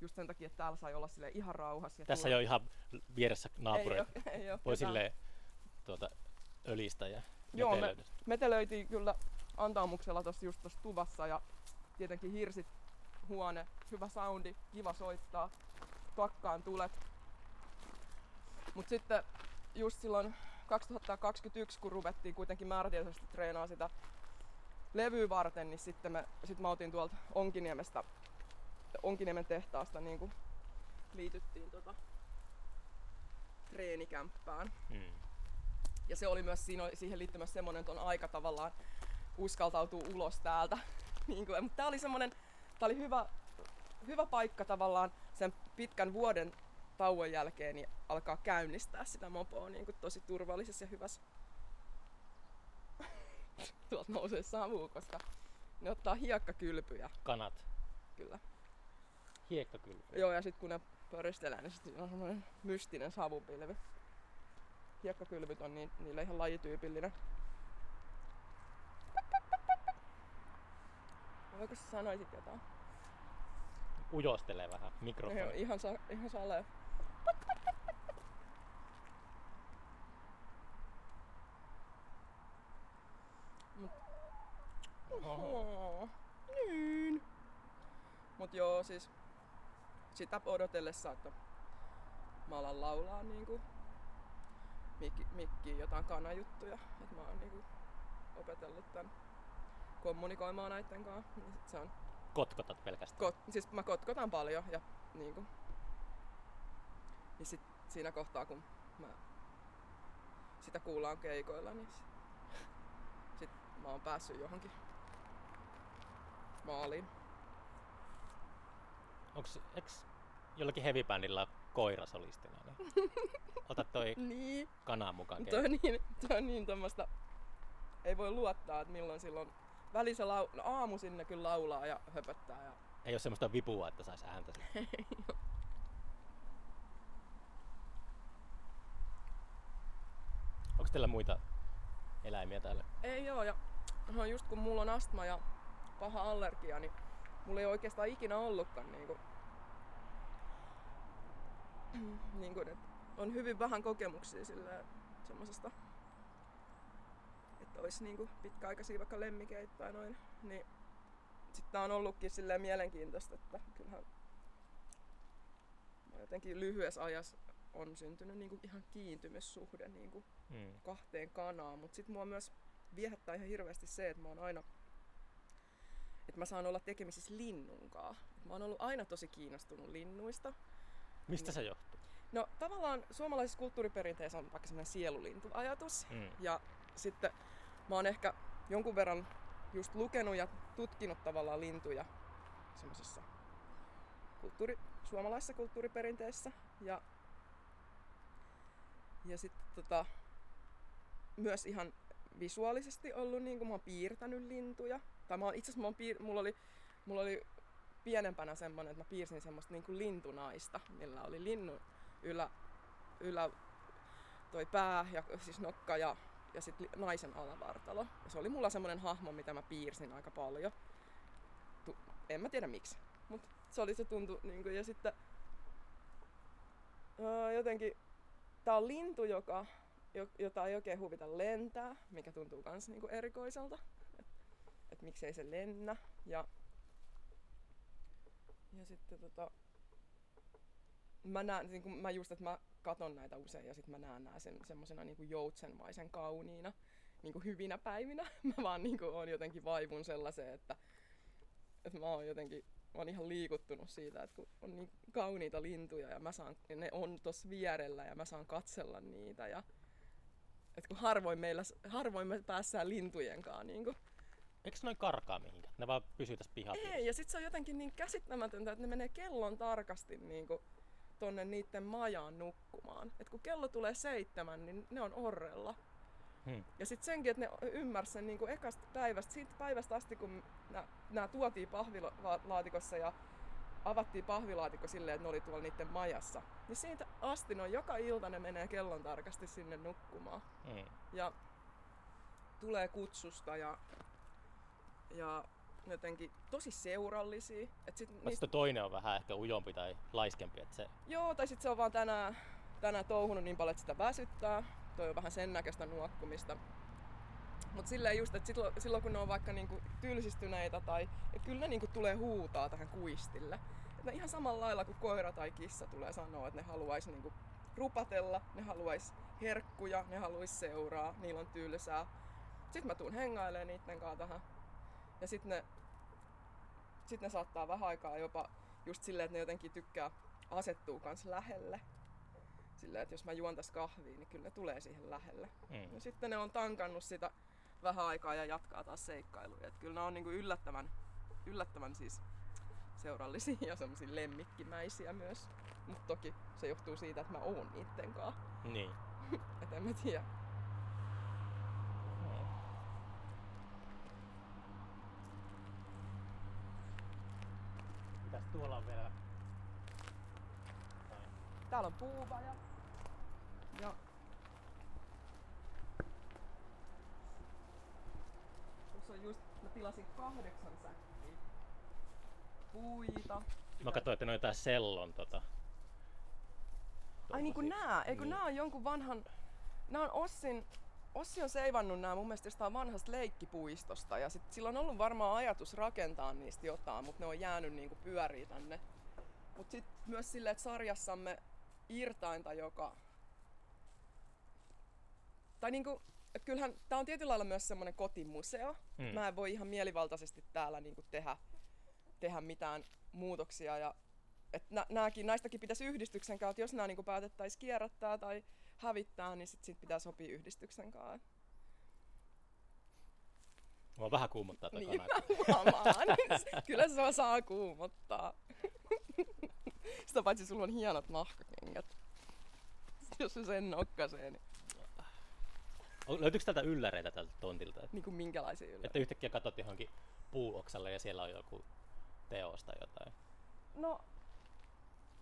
just sen takia, että täällä sai olla sille ihan rauhassa. Tässä tulla- jo ihan vieressä ei naapureita. ei oo <laughs> Voi ketään. silleen tuota, ölistä ja Joo, me- metelöitiin kyllä antaamuksella tossa just tossa tuvassa ja tietenkin hirsit, huone, hyvä soundi, kiva soittaa, takkaan tulet. Mut sitten just silloin 2021, kun ruvettiin kuitenkin määrätietoisesti treenaa sitä levyä varten, niin sitten me, sit mä otin tuolta Onkiniemestä, Onkiniemen tehtaasta niin kuin liityttiin tota treenikämppään. Mm. Ja se oli myös, siinä oli, siihen liittyy myös semmonen, että on aika tavallaan uskaltautuu ulos täältä. <laughs> niin kuin, mutta tää oli semmonen, tää oli hyvä, hyvä paikka tavallaan sen pitkän vuoden tauon jälkeen niin alkaa käynnistää sitä mopoa niin kuin tosi turvallisessa ja hyvässä. <laughs> Tuolta nousee savu, koska ne ottaa hiekkakylpyjä, Kanat. kyllä. Hiekkakylpy. Joo, ja sitten kun ne pöristelee, niin sitten on semmoinen mystinen savupilvi. Hiekkakylvyt on niin, niille ihan lajityypillinen. Voiko sä sanoisit jotain? Ujostelee vähän Joo, mikrofoni. ihan, sa, ihan salee. Oho. Niin. Mut joo, siis sitä odotellessa, että mä alan laulaa niinku mikki, mikkiin jotain kanajuttuja. Että mä oon niinku opetellut tän kommunikoimaan näitten kanssa. Niin sit se on Kotkotat pelkästään. Kot, siis mä kotkotan paljon ja niinku, niin sit siinä kohtaa kun mä sitä kuullaan keikoilla, niin sit, sit mä oon päässyt johonkin maaliin. Onks, eks jollakin heavy-bändillä ole koira solistina? Niin <laughs> ota toi Niin, kana mukaan. toi on niin, toi on niin tommosta, ei voi luottaa, että milloin silloin välissä lau- no aamuisin ne kyllä laulaa ja höpöttää ja Ei ole semmoista vipua, että sais ääntä. <laughs> Onko teillä muita eläimiä täällä? Ei joo, ja no just kun mulla on astma ja paha allergia, niin mulla ei oikeastaan ikinä ollutkaan niinku <clears throat> niin kuin, että on hyvin vähän kokemuksia sillä semmosesta, että olisi niin kuin pitkäaikaisia vaikka lemmikeitä tai noin. Niin sitten tää on ollutkin silleen mielenkiintoista, että kyllähän jotenkin lyhyessä ajassa on syntynyt niin kuin ihan kiintymyssuhde niin kuin Mm. kahteen kanaan, mutta sitten mua myös viehättää ihan hirveästi se, että mä oon aina että mä saan olla tekemisissä linnunkaa. Mä oon ollut aina tosi kiinnostunut linnuista. Mistä Niin. se johtuu? No tavallaan suomalaisessa kulttuuriperinteessä on vaikka semmoinen sielulintuajatus. Mm. Ja sitten mä oon ehkä jonkun verran just lukenut ja tutkinut tavallaan lintuja semmoisessa kulttuuri, suomalaisessa kulttuuriperinteessä. Ja, ja sitten tota, myös ihan visuaalisesti ollut, niin kuin mä oon piirtänyt lintuja. Tai mä oon, itse asiassa piir, mulla, oli, mulla oli pienempänä semmonen, että mä piirsin semmoista niin kuin lintunaista, millä oli linnu ylä, ylä toi pää ja siis nokka ja, ja sitten naisen alavartalo. Ja se oli mulla semmonen hahmo, mitä mä piirsin aika paljon. Tu- en mä tiedä miksi, mutta se oli se tuntu. Niin kuin, ja sitten öö, jotenkin tää on lintu, joka, jo- jota ei oikein huvita lentää, mikä tuntuu kans niinku erikoiselta. Että et miksei se lennä. Ja, ja sitten tota, mä näen, niin kuin mä just, että mä katon näitä usein ja sitten mä näen nää sen, semmosena niin joutsenmaisen kauniina niin kuin hyvinä päivinä. <laughs> Mä vaan niin kuin oon jotenkin vaivun sellaiseen, että, että mä oon jotenkin mä oon ihan liikuttunut siitä, että kun on niin kauniita lintuja ja mä saan, ne on tossa vierellä ja mä saan katsella niitä ja että kun harvoin, meillä, harvoin me päässään lintujenkaan niin kuin Eikö noin karkaa mihinkään? Ne vaan pysyy tässä pihalla. ei, ja sitten se on jotenkin niin käsittämätöntä, että ne menee kellon tarkasti niin kuin tonne niiden majaan nukkumaan. Et kun kello tulee seitsemän, niin ne on orrella. Hmm. Ja sitten senkin, että ne ymmärsi sen niin kuin ekasta päivästä, siitä päivästä asti, kun nämä tuotiin pahvilaatikossa ja avattiin pahvilaatikko silleen, että ne oli tuolla niiden majassa. Niin siitä asti on joka ilta ne menee kellon tarkasti sinne nukkumaan. Mm. Ja tulee kutsusta ja, ja jotenkin tosi seurallisia. Et sit Niistä... Sitten toinen on vähän ehkä ujompi tai laiskempi, että se... Joo, tai sitten se on vaan tänään, tänään touhunut niin paljon, että sitä väsyttää. Toi on vähän sen näköistä nuokkumista. Mutta silleen just, että silloin, silloin kun ne on vaikka niinku tylsistyneitä tai... Et kyllä ne niinku tulee huutaa tähän kuistille. Et ne ihan samalla lailla kuin koira tai kissa tulee sanoa, että ne haluaisi niinku rupatella, ne haluaisi herkkuja, ne haluaisi seuraa, niillä on tylsää. Sitten mä tuun hengailemaan niitten kanssa tähän. Ja sitten ne, sit ne saattaa vähän aikaa jopa just silleen, että ne jotenkin tykkää asettuu kans lähelle. Silleen, että jos mä juon tässä kahvia, niin kyllä ne tulee siihen lähelle. Mm. Ja sitten ne on tankannut sitä vähän aikaa ja jatkaa taas seikkailuja. Et kyllä ne on niinku yllättävän, yllättävän siis seurallisia ja semmosia lemmikkimäisiä myös. Mutta toki se johtuu siitä, että mä oon niitten kanssa. Niin. <laughs> Et en mä tiedä. Mm. Mitäs tuolla on vielä? Täällä on puuvaja. Ja Tuossa on just, mä tilasin kahdeksan säkkiä puita. Mä katsoin, että ne on jotain sellon tota... Ai niinku nää, eikö Niin. nää on jonkun vanhan, nää on Ossin, Ossi on seivannut nää mun mielestä jostain vanhasta leikkipuistosta ja sit sillä on ollut varmaan ajatus rakentaa niistä jotain, mutta ne on jäänyt niinku pyörii tänne. Mut sit myös silleen, että sarjassamme Irtainta, joka... Tai niinku, et kyllähän tää on tietyllä lailla myös semmonen kotimuseo. Mm. Mm. Mä en voi ihan mielivaltaisesti täällä niinku tehdä, tehdä mitään muutoksia ja et nä, nääkin, näistäkin pitäisi yhdistyksen kanssa, että jos nämä niinku päätettäisiin kierrättää tai hävittää, niin sit, sit pitää sopia yhdistyksen kanssa. Mua vähän kuumottaa Niin takana. mä. <laughs> Kyllä se saa kuumottaa. Sitä paitsi sulla on hienot nahkakengät. Jos se sen nokkasee, niin, Löytyykö täältä ylläreitä tältä tontilta? Et- niin kuin minkälaisia yllä. Että yhtäkkiä katsot johonkin puuoksalle ja siellä on joku teos tai jotain. No,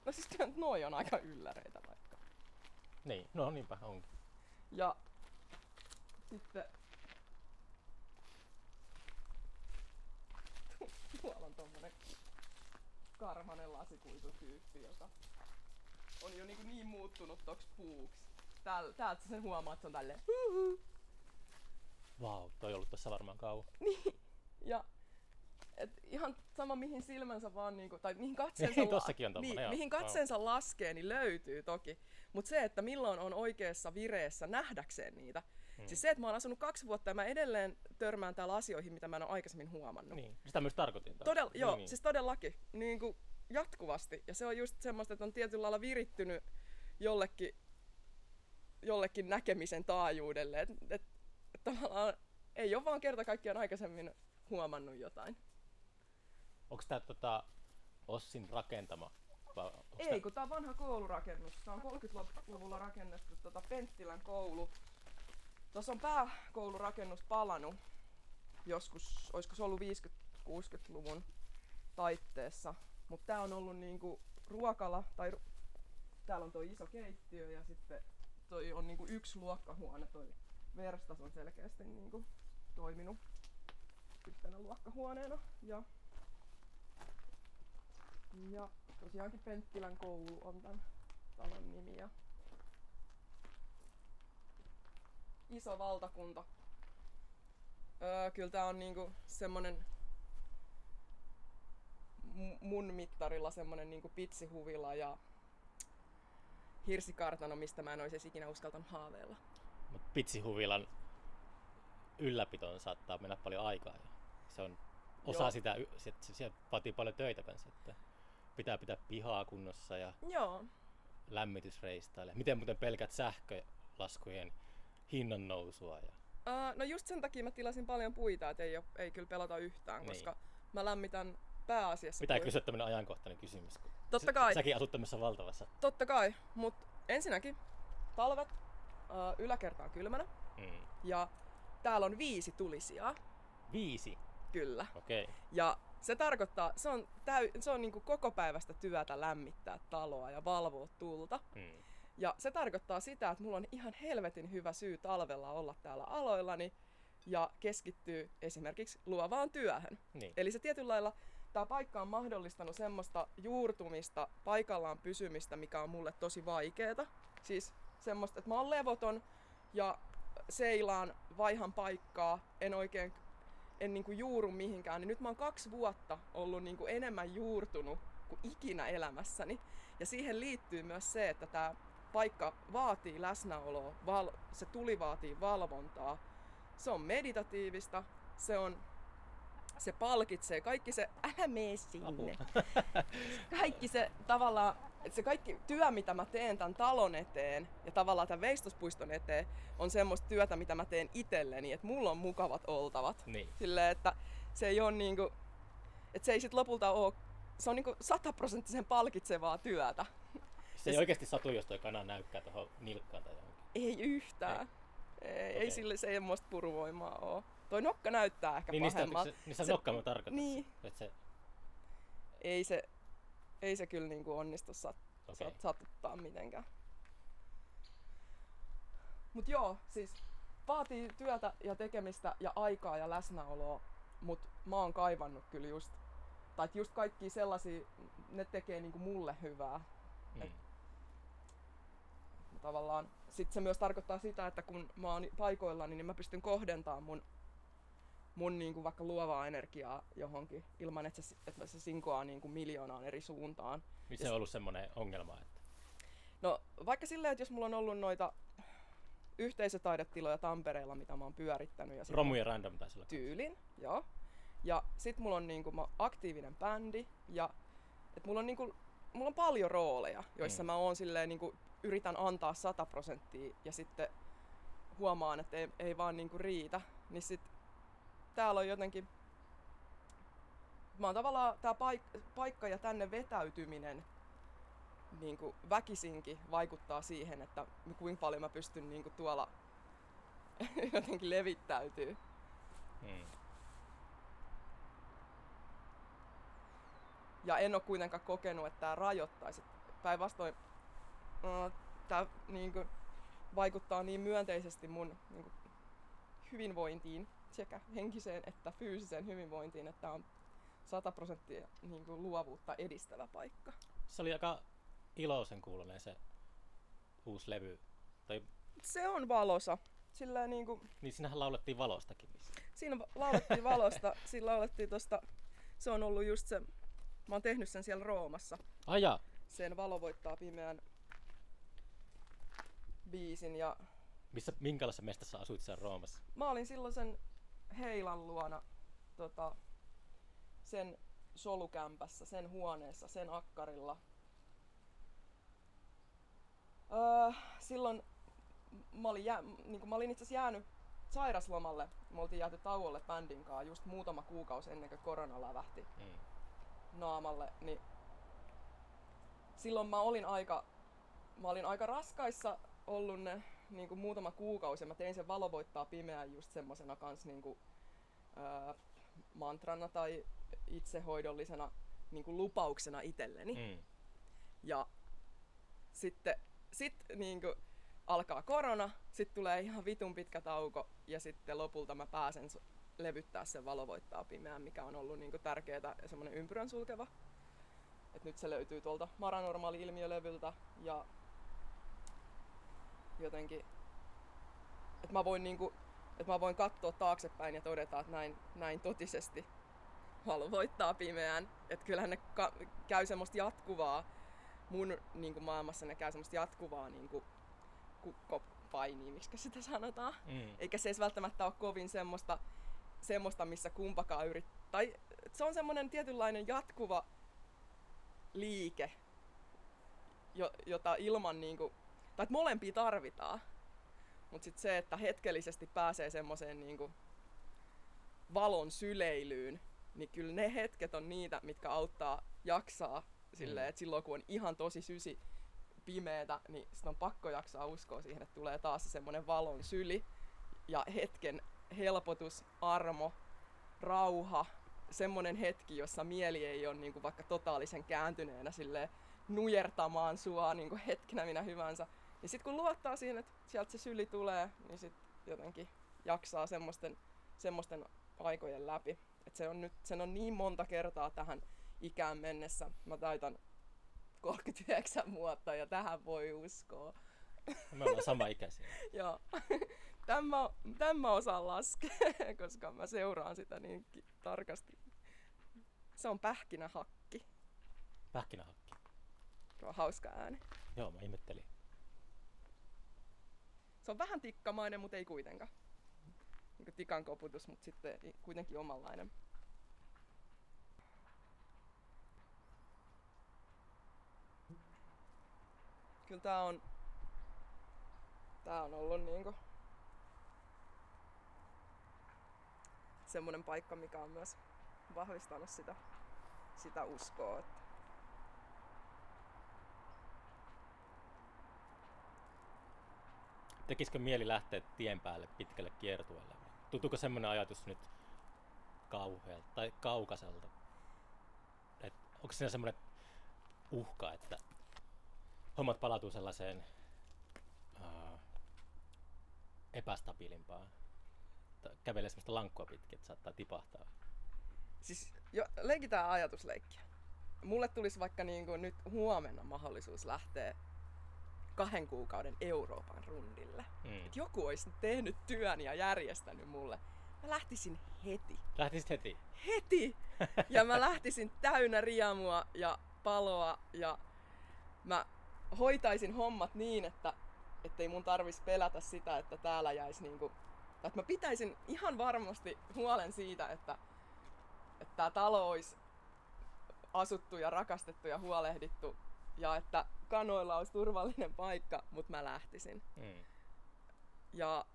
no siis noi on aika ylläreitä vaikka. Niin, no niinpä onkin. Ja sitten <laughs> tuolla on tommonen karmanen lasikuitutyyppi, joka on jo niinku niin muuttunut toks puuks. Täl, täältä sen huomaat, että se on tälleen. Vau, wow, toi on ollut tässä varmaan kauan. <laughs> Ja et ihan sama mihin silmänsä vaan niinku, tai mihin katseensa, Niin, tossakin on tommonen, niin, mihin katseensa laskee, niin löytyy toki. Mutta se, että milloin on oikeassa vireessä nähdäkseen niitä. Hmm. Siis se, että mä oon asunut kaksi vuotta ja mä edelleen törmään täällä asioihin, mitä mä en ole aikaisemmin huomannut. Niin, sitä myös tarkoitin. Todella, niin, joo, niin. siis todellakin. Niin kuin jatkuvasti. Ja se on just semmoista, että on tietyllä lailla virittynyt jollekin, jollekin näkemisen taajuudelle. Että et, et tavallaan ei ole vaan kerta kaikkiaan aikaisemmin huomannut jotain. Onko tää tota Ossin rakentama? Vai Ei, kun tää on vanha koulurakennus. Tää on 30-luvulla rakennettu tota Penttilän koulu. Tuossa on pääkoulurakennus palanut joskus, olisiko se ollut 50-60-luvun taitteessa. Mutta tää on ollut niinku ruokala, tai ru- täällä on toi iso keittiö ja sitten toi on niinku yksi luokkahuone, toi verstas on selkeästi niinku toiminut yhtenä luokkahuoneena. Ja ja tosiaankin Penttilän koulu on tämän talon nimi. Ja iso valtakunta. Öö, kyllä tää on niinku semmonen mu- mun mittarilla semmonen niinku pitsihuvila ja hirsikartano, mistä mä en olisi edes ikinä uskaltanut haaveilla. Mut pitsihuvilan ylläpitoon saattaa mennä paljon aikaa. Ja se on osa Joo. sitä, se, se, vaatii paljon töitä kanssa, että pitää pitää pihaa kunnossa ja Joo, lämmitysreistaille. Miten muuten pelkät sähkölaskujen hinnan nousua ja Öö, no just sen takia mä tilasin paljon puita, että ei, ei kyllä pelata yhtään, Niin. koska mä lämmitän pääasiassa pitää kysyä tämmönen ajankohtainen kysymys. Totta kai. Säkin asut tämmöisessä valtavassa. Totta kai, mutta ensinnäkin talvet öö, yläkerta on kylmänä Mm. ja täällä on viisi tulisijaa, Viisi. kyllä. Okei. Okay. Ja se tarkoittaa, se on, täy, se on niinku koko päivästä työtä lämmittää taloa ja valvoa tulta. Mm. Ja se tarkoittaa sitä, että mulla on ihan helvetin hyvä syy talvella olla täällä aloillani ja keskittyy esimerkiksi luovaan työhön. Niin. Eli se tietyllä lailla tämä paikka on mahdollistanut semmoista juurtumista, paikallaan pysymistä, mikä on mulle tosi vaikeeta. Siis semmoista, että mä oon levoton ja seilaan, vaihan paikkaa, en oikein en niinku juuru mihinkään, niin nyt mä oon kaksi vuotta ollut niinku enemmän juurtunut kuin ikinä elämässäni. Ja siihen liittyy myös se, että tämä paikka vaatii läsnäoloa, val- se tuli vaatii valvontaa. Se on meditatiivista, se on se palkitsee, kaikki se, älä mene sinne. <laughs> Kaikki se tavallaan, että se kaikki työ, mitä mä teen tämän talon eteen ja tavallaan tämän veistospuiston eteen, on semmoista työtä, mitä mä teen itselleni, että mulla on mukavat oltavat. Niin. Silleen, että se ei ole niinku, että se ei sit lopulta ole, se on niinku sataprosenttisen palkitsevaa työtä. <laughs> Se ei oikeasti satu, jos toi kana näykkää tuohon nilkkaan tai johonkin. Ei yhtään. Ei, ei Okei. sille semmoista puruvoimaa oo. Toi nokka näyttää ehkä Niin pahemmalta. se, niistä Se- nokkaa mä tarkoitan. Niin. Että se, Ei se, ei se kyllä niinku onnistu sat, sat, satuttaa mitenkään. Mut joo, siis vaatii työtä ja tekemistä ja aikaa ja läsnäoloa, mut mä oon kaivannut kyllä just, tai et just kaikki sellaisia, ne tekee niinku mulle hyvää. Mm. Tavallaan sit se myös tarkoittaa sitä, että kun mä oon paikoillani, niin mä pystyn kohdentamaan mun, mun niinku vaikka luovaa energiaa johonkin ilman, että se, että se sinkoaa niinku miljoonaan eri suuntaan. Niin se on ollut semmoinen ongelma, että No vaikka silleen, että jos mulla on ollut noita yhteisötaidetiloja Tampereella, mitä mä oon pyörittänyt ja sit romu ja random taisi olla. tyylin, joo. Ja sit mulla on niinku mä aktiivinen bändi ja et mulla on niinku mulla on paljon rooleja, joissa Mm. mä oon silleen niinku yritän antaa 100 prosenttia ja sitten huomaan, että ei, ei vaan niinku riitä. Niin sit täällä on jotenkin mä oon tavallaan tää paik- paikka ja tänne vetäytyminen niin kuin väkisinkin vaikuttaa siihen, että kuinka paljon mä pystyn niin kuin tuolla <laughs> jotenkin levittäytyy. Mm. Ja en ole kuitenkaan kokenut, että tämä rajoittaisi. Päinvastoin äh, tämä niin kuin, vaikuttaa niin myönteisesti mun niin kuin, hyvinvointiin, sekä henkiseen että fyysiseen hyvinvointiin, että on 100 prosenttia niin kuin, luovuutta edistävä paikka. Se oli aika iloisen kuulonen se uusi levy. Tai, Se on valosa. Sillä niinku, niin sinähän laulettiin valostakin. missä. siinä laulettiin valosta, <laughs> siinä laulettiin tosta, se on ollut just se, mä oon tehnyt sen siellä Roomassa, Ai jaa. sen Valo voittaa pimeän biisin ja Missä, minkälaisessa mestassa asuit siellä Roomassa? mä olin silloin sen Heilan luona tota, sen solukämpässä, sen huoneessa, sen akkarilla. Öö, silloin mä olin, jää, niin mä olin itse asiassa jäänyt sairaslomalle. Me oltiin jääty tauolle bändin kanssa just muutama kuukausi ennen kuin korona lävähti Mm. naamalle, niin silloin mä olin aika, mä olin aika raskaissa ollut ne niin kuin muutama kuukausi ja mä tein sen valo voittaa pimeään just semmosena kans niin kuin, ää, mantrana tai itsehoidollisena niin kuin lupauksena itselleni. Mm. Ja sitten sit, niin kuin, alkaa korona, sitten tulee ihan vitun pitkä tauko ja sitten lopulta mä pääsen levyttää sen valo voittaa pimeään, mikä on ollut niin tärkeää ja semmoinen ympyrän sulkeva. Et nyt se löytyy tuolta Maranormaali ilmiölevyltä ja jotenkin, että mä voin niinku, että mä voin katsoa taaksepäin ja todeta, että näin, näin totisesti valo voittaa pimeään. Että kyllähän ne ka- käy semmoista jatkuvaa, mun niin maailmassa ne käy semmoista jatkuvaa niin kukkopainia, miksi sitä sanotaan. Mm. Eikä se edes välttämättä ole kovin semmoista, semmoista missä kumpakaan yrittää. Tai se on semmoinen tietynlainen jatkuva liike, jo, jota ilman niinku, tai että molempia tarvitaan. Mutta sitten se, että hetkellisesti pääsee semmoiseen niinku valon syleilyyn, niin kyllä ne hetket on niitä, mitkä auttaa jaksaa silleen, Mm. että silloin kun on ihan tosi sysi pimeetä, niin sit on pakko jaksaa uskoa siihen, että tulee taas se semmoinen valon syli ja hetken helpotus, armo, rauha, semmoinen hetki, jossa mieli ei ole niinku vaikka totaalisen kääntyneenä sille nujertamaan sua niinku hetkenä minä hyvänsä. Niin sitten kun luottaa siihen, että sieltä se syli tulee, niin sitten jotenkin jaksaa semmoisten, semmoisten aikojen läpi. Et se on nyt sen on niin monta kertaa tähän ikään mennessä. Mä täytän 39 vuotta ja tähän voi uskoa. Me ollaan sama ikäisiä. <laughs> Joo. Tän mä, osaan laskea, <laughs> koska mä seuraan sitä niin tarkasti. Se on pähkinähakki. Pähkinähakki. Se on hauska ääni. Joo, mä ihmettelin. Se on vähän tikkamainen, mutta ei kuitenkaan. Niin tikan koputus, mutta sitten kuitenkin omanlainen. Kyllä tää on, tää on ollut niinku semmonen paikka, mikä on myös vahvistanut sitä, sitä uskoa. Että Tekisikö mieli lähteä tien päälle pitkälle kiertueelle? Tuntuuko semmoinen ajatus nyt kauhealta tai kaukaiselta? Et onko siinä semmoinen uhka, että hommat palautuu sellaiseen uh, epästabiilimpaan? Kävelee semmoista lankkua pitkin, että saattaa tipahtaa. Siis jo, leikitään ajatusleikkiä. Mulle tulisi vaikka niin kuin nyt huomenna mahdollisuus lähteä kahden kuukauden Euroopan rundille. Mm. Et joku olisi tehnyt työn ja järjestänyt mulle. Mä lähtisin heti. Lähtisit heti. Heti! <laughs> Ja mä lähtisin täynnä riemua ja paloa ja mä hoitaisin hommat niin, että ettei mun tarvis pelätä sitä, että täällä jäisi niinku... Tai että mä pitäisin ihan varmasti huolen siitä, että että tää talo olisi asuttu ja rakastettu ja huolehdittu ja että kanoilla olisi turvallinen paikka, mutta mä lähtisin. Mm. Ja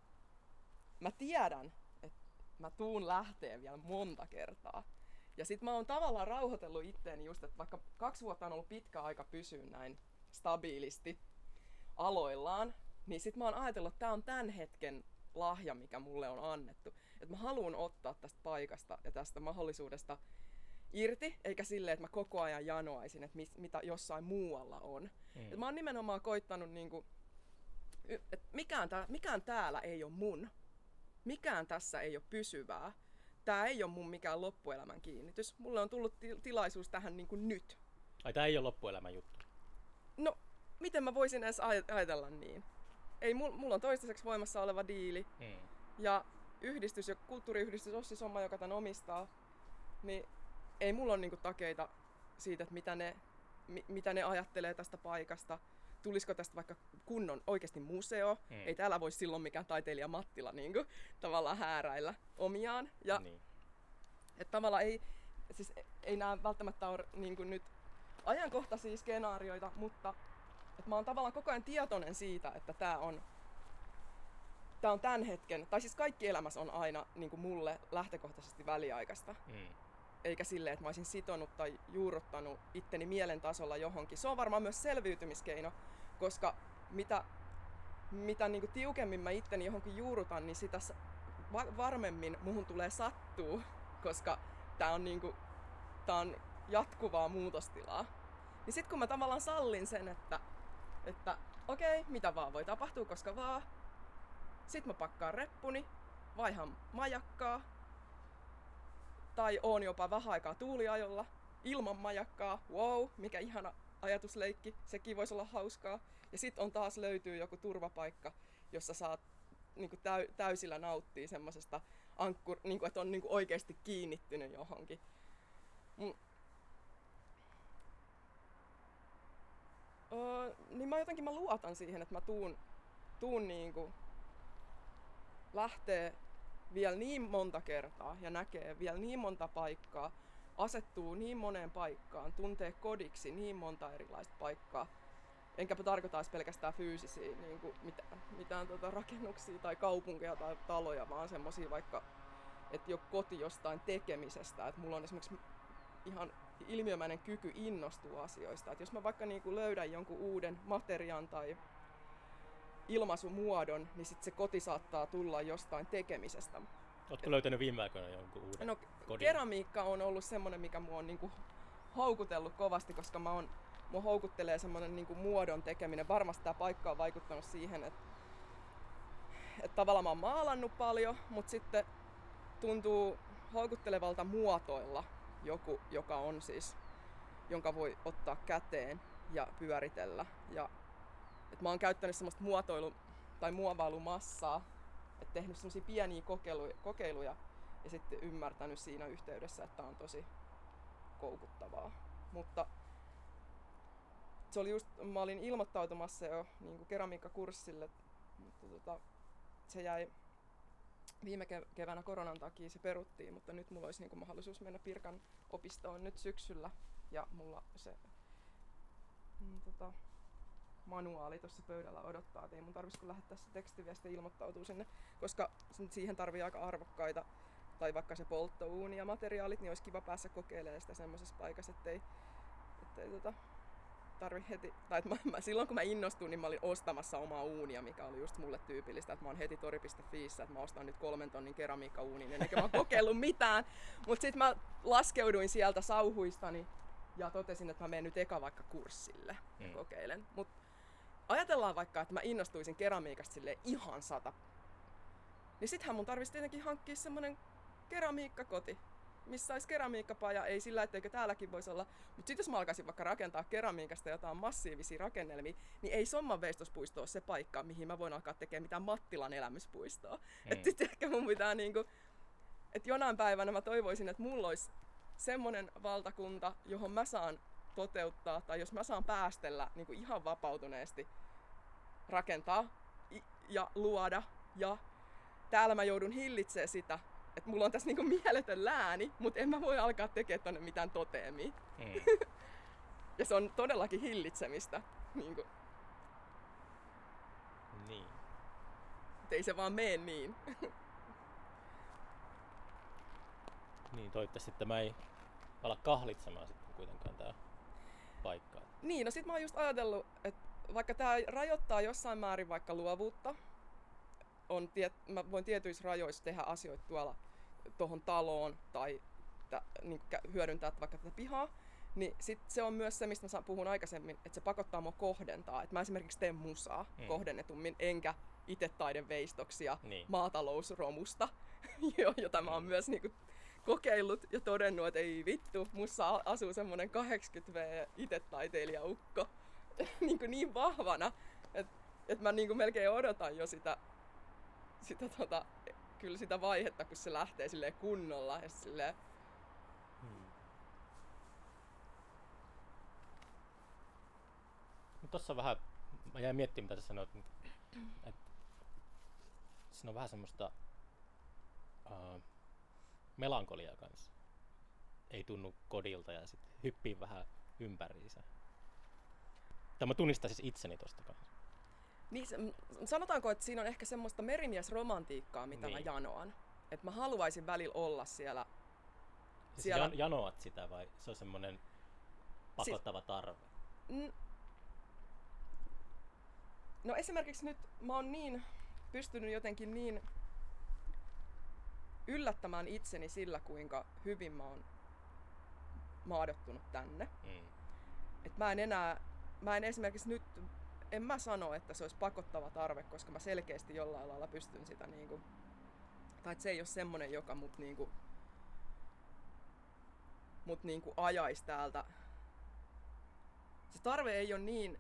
mä tiedän, että mä tuun lähteen vielä monta kertaa. Ja sit mä oon tavallaan rauhoitellut itteeni just, että vaikka kaksi vuotta on ollut pitkä aika pysyä näin stabiilisti aloillaan, niin sit mä oon ajatellut, että tää on tämän hetken lahja, mikä mulle on annettu. Että mä haluan ottaa tästä paikasta ja tästä mahdollisuudesta irti, eikä silleen, että mä koko ajan janoaisin, että mis, mitä jossain muualla on. Mm. Et mä oon nimenomaan koittanut niinku, y- et mikään, tää, mikään täällä ei ole mun. Mikään tässä ei ole pysyvää. Tää ei ole mun mikään loppuelämän kiinnitys. Mulle on tullut til- tilaisuus tähän niinku nyt. Ai tää ei ole loppuelämän juttu. no miten mä voisin edes aj- ajatella niin? Ei, mulla mul on toistaiseksi voimassa oleva diili Mm. ja yhdistys ja kulttuuriyhdistys Ossi Somma, joka tämän omistaa, niin ei mulla ole niinku takeita siitä, että mitä ne, mi, mitä ne ajattelee tästä paikasta. Tulisiko tästä vaikka kunnon oikeasti museo? Mm. Ei täällä voi silloin mikään taiteilija Mattila niinku, tavallaan hääräillä omiaan. Ja Niin. että tavallaan ei, siis ei nämä välttämättä ole niin kuin nyt ajankohtaisia skenaarioita, mutta että mä oon tavallaan koko ajan tietoinen siitä, että tämä on, tää on tämän hetken, tai siis kaikki elämässä on aina niin kuin mulle lähtökohtaisesti väliaikaista. Mm. Eikä silleen, että mä olisin sitonut tai juurruttanut itteni mielen tasolla johonkin. Se on varmaan myös selviytymiskeino, koska mitä, mitä niin kuin tiukemmin mä itteni johonkin juurrutan, niin sitä varmemmin muhun tulee sattuu, koska tää on, niinku, tää on jatkuvaa muutostilaa. Niin sit kun mä tavallaan sallin sen, että, että okei, mitä vaan voi tapahtua, koska vaan. Sit mä pakkaan reppuni, vaihan majakkaa, tai oon jopa vähän aikaa tuuliajolla, ilman majakkaa, wow, mikä ihana ajatusleikki, sekin voisi olla hauskaa. Ja sit on taas löytyy joku turvapaikka, jossa saat niinku täy, täysillä nauttii semmoisesta ankkur, niinku, että on niinku oikeasti kiinnittynyt johonkin. Mm. Öö, niin mä jotenkin mä luotan siihen, että mä tuun, tuun niinku lähtee vielä niin monta kertaa ja näkee vielä niin monta paikkaa, asettuu niin moneen paikkaan, tuntee kodiksi niin monta erilaista paikkaa. Enkäpä tarkoita pelkästään fyysisiä niin kuin mitään, mitään tota rakennuksia tai kaupunkeja tai taloja, vaan semmosia vaikka, että jo koti jostain tekemisestä. Että mulla on esimerkiksi ihan ilmiömäinen kyky innostua asioista. Että jos mä vaikka niin kuin löydän jonkun uuden materiaan tai ilmaisumuodon, niin sit se koti saattaa tulla jostain tekemisestä. Oletko löytänyt viime aikoina jonkun uuden No, kodin? keramiikka on ollut semmoinen, mikä mua on niinku houkutellut kovasti, koska mä oon, mua houkuttelee semmoinen niinku muodon tekeminen. Varmasti tämä paikka on vaikuttanut siihen, että, että tavallaan mä oon maalannut paljon, mutta sitten tuntuu houkuttelevalta muotoilla joku, joka on siis, jonka voi ottaa käteen ja pyöritellä. Ja, että mä oon käyttänyt semmoista muotoilu- tai muovailumassaa, että tehnyt semmoisia pieniä kokeiluja, kokeiluja ja sitten ymmärtänyt siinä yhteydessä, että on tosi koukuttavaa. Mutta se oli just, mä olin ilmoittautumassa jo niin keramiikkakurssille, mutta tota, se jäi viime ke- keväänä koronan takia se peruttiin, mutta nyt mulla olisi niin mahdollisuus mennä Pirkan opistoon nyt syksyllä ja mulla se mm, tota, manuaali tuossa pöydällä odottaa, että ei mun tarvitsisi lähettää se tekstiviesti ja ilmoittautua sinne, koska siihen tarvii aika arvokkaita tai vaikka se polttouuni ja materiaalit, niin olisi kiva päässä kokeilemaan sitä semmoisessa paikassa, ettei, ettei tota, tarvi heti, tai että mä, mä, silloin kun mä innostuin, niin mä olin ostamassa omaa uunia, mikä oli just mulle tyypillistä, että mä oon heti tori.fiissä, että mä ostan nyt kolmen tonnin keramiikkauunin, ennen kuin mä oon kokeillut mitään. Mutta sitten mä laskeuduin sieltä sauhuistani ja totesin, että mä menen nyt eka vaikka kurssille ja Mm. kokeilen. Mut ajatellaan vaikka, että mä innostuisin keramiikasta sille ihan sata. Niin sittenhän mun tarvitsisi tietenkin hankkia semmonen keramiikkakoti, missä olisi keramiikkapaja, ei sillä, etteikö täälläkin voisi olla. Mutta sitten jos mä alkaisin vaikka rakentaa keramiikasta jotain massiivisia rakennelmia, niin ei Somman veistospuisto ole se paikka, mihin mä voin alkaa tekemään mitään Mattilan elämyspuistoa. Mm. Että sitten ehkä mun pitää niinku, että jonain päivänä mä toivoisin, että mulla olisi semmonen valtakunta, johon mä saan toteuttaa, tai jos mä saan päästellä niin kuin ihan vapautuneesti rakentaa ja luoda, ja täällä mä joudun hillitsemään sitä, että mulla on tässä niinku mieletön lääni, mutta en mä voi alkaa tekemään tonne mitään toteemia. Mm. <laughs> Ja se on todellakin hillitsemistä. Niinku, niin. et ei se vaan mene niin. <laughs> Niin, toivottavasti tämä ei ala kahlitsemaan sitten kuitenkaan tämä paikka. Niin, no sit mä oon just ajatellut, että vaikka tää rajoittaa jossain määrin vaikka luovuutta, on tiet, mä voin tietyissä rajoissa tehdä asioita tuolla tuohon taloon tai tä, niin hyödyntää vaikka tätä pihaa, niin sit se on myös se, mistä mä puhun aikaisemmin, että se pakottaa mua kohdentaa. Että mä esimerkiksi teen musaa Mm. mm. kohdennetummin, enkä itse taideveistoksia Niin. maatalousromusta, <laughs> jo- jota mä oon Mm. myös niinku kokeillut ja todennut, että ei vittu, mussa asuu semmonen 80V itse taiteilijaukko, <laughs> niin, kuin niin vahvana, että et mä niin kuin melkein odotan jo sitä, sitä tota, kyllä sitä vaihetta, kun se lähtee sille kunnolla ja silleen, Hmm. On vähän, mä jäin miettimään mitä sä sanoit, että siinä on vähän semmoista uh, melankoliaa kanssa. Ei tunnu kodilta ja sitten hyppii vähän ympäriinsä. Tai mä tunnistan siis itseni tosta kanssa. Niin, se- m- sanotaanko, että siinä on ehkä semmoista merimiesromantiikkaa, mitä niin. mä janoan. Että mä haluaisin välillä olla siellä. Siis Siellä- jan, janoat sitä vai se on semmoinen pakottava tarve? N- No esimerkiksi nyt mä oon niin pystynyt jotenkin niin yllättämään itseni sillä, kuinka hyvin mä oon maadottunut tänne. Mm. Et mä en enää, mä en esimerkiksi nyt, en mä sano, että se olisi pakottava tarve, koska mä selkeästi jollain lailla pystyn sitä niinku, tai että se ei ole semmonen, joka mut niinku, mut niinku ajaisi täältä. Se tarve ei ole niin,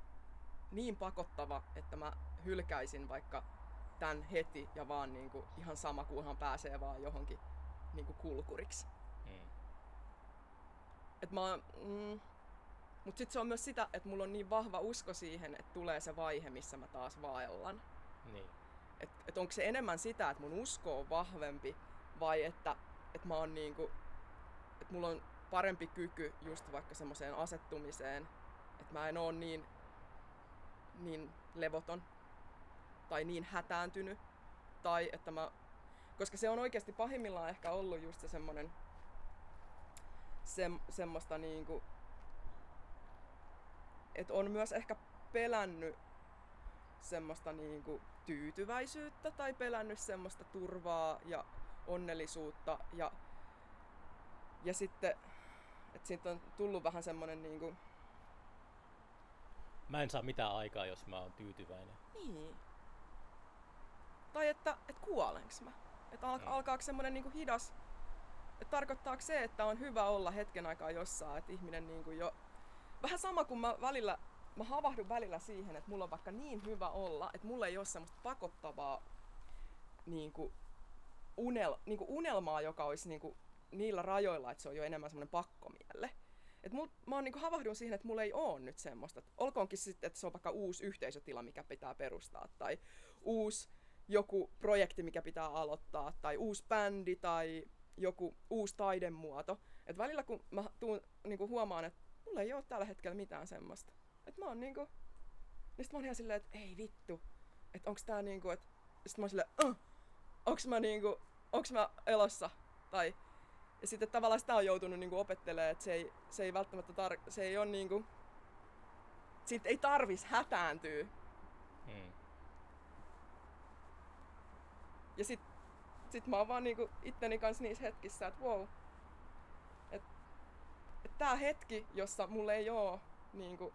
niin pakottava, että mä hylkäisin vaikka tän heti ja vaan niinku ihan sama, kunhan pääsee vaan johonkin niinku kulkuriksi. Mm. Et mä, mm, mut sit se on myös sitä, että mulla on niin vahva usko siihen, että tulee se vaihe, missä mä taas vaellan. Niin. Et, et onko se enemmän sitä, että mun usko on vahvempi vai että et mä oon niinku, että mulla on parempi kyky just vaikka semmoiseen asettumiseen, että mä en oo niin, niin levoton tai niin hätääntynyt tai että mä, koska se on oikeasti pahimmillaan ehkä ollut just se semmonen sem, semmoista niinku, että on myös ehkä pelännyt semmoista niinku tyytyväisyyttä tai pelännyt semmoista turvaa ja onnellisuutta ja, ja sitten, että siitä on tullut vähän semmoinen niinku, Mä en saa mitään aikaa, jos mä oon tyytyväinen. niin. Tai että, että kuolenks mä? Että al- Mm. alkaako semmoinen niinku hidas, että tarkoittaako se, että on hyvä olla hetken aikaa jossain, että ihminen niinku jo... Vähän sama kuin mä välillä, mä havahdun välillä siihen, että mulla on vaikka niin hyvä olla, että mulla ei ole semmoista pakottavaa niinku, unel, niinku unelmaa, joka olisi niinku niillä rajoilla, että se on jo enemmän semmoinen pakkomielle. Et mul, mä oon niinku havahdun siihen, että mulla ei oo nyt semmoista. Et Olkoonkin sitten, että se on vaikka uusi yhteisötila, mikä pitää perustaa, tai uusi joku projekti, mikä pitää aloittaa, tai uusi bändi, tai joku uusi taidemuoto. Et välillä kun mä tuun, niinku huomaan, että mulla ei ole tällä hetkellä mitään semmoista. Et mä oon niinku... Niin sit mä oon ihan silleen, että ei vittu. Että onks tää niinku, että... Sit mä oon silleen, uh, onks mä niinku... Onks mä elossa? Tai... Ja sitten tavallaan sitä on joutunut niinku opettelemaan, että se ei, se ei välttämättä tar- se ei ole niinku... Siitä ei tarvis hätääntyä. Mm. Ja sit, sit mä oon vaan niinku itteni kanssa niissä hetkissä, että wow. Tää hetki, jossa mulla ei oo niinku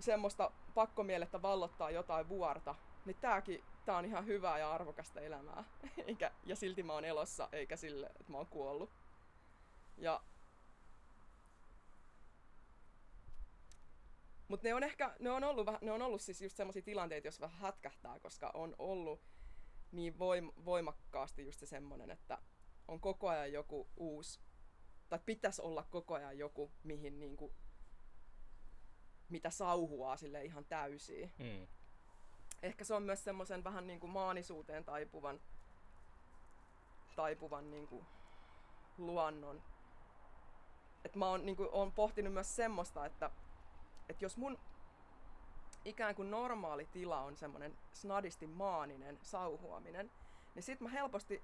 semmoista pakkomielettä vallottaa jotain vuorta, niin tääkin tää on ihan hyvää ja arvokasta elämää. <laughs> Eikä, ja silti mä oon elossa, eikä sille, että mä oon kuollut. Ja Mutta ne on ehkä, ne on ollut, ne on ollut siis just semmoisia tilanteita, jos vähän hätkähtää, koska on ollut niin voim, voimakkaasti just se semmonen, että on koko ajan joku uusi, tai pitäisi olla koko ajan joku, mihin niinku, mitä sauhuaa sille ihan täysiin. Mm. Ehkä se on myös semmoisen vähän niinku maanisuuteen taipuvan, taipuvan niinku luonnon. Et mä oon, niinku, oon pohtinut myös semmoista, että et jos mun ikään kuin normaali tila on semmoinen snadisti maaninen sauhuaminen, niin sit mä helposti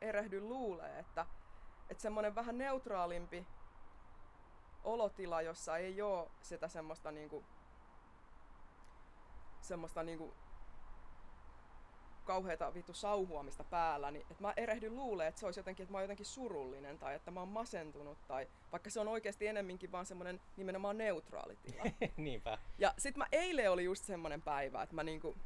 erehdyn luulee, että, että semmoinen vähän neutraalimpi olotila, jossa ei oo sitä semmoista niinku, semmoista niinku kauheata vittu sauhuamista päällä, niin että mä erehdyn luulee, että se olisi jotenkin, että mä oon jotenkin surullinen tai että mä oon masentunut tai vaikka se on oikeasti enemminkin vaan semmoinen nimenomaan neutraali tila. <laughs> Niinpä. Ja sit mä eilen oli just semmonen päivä, että mä niinku...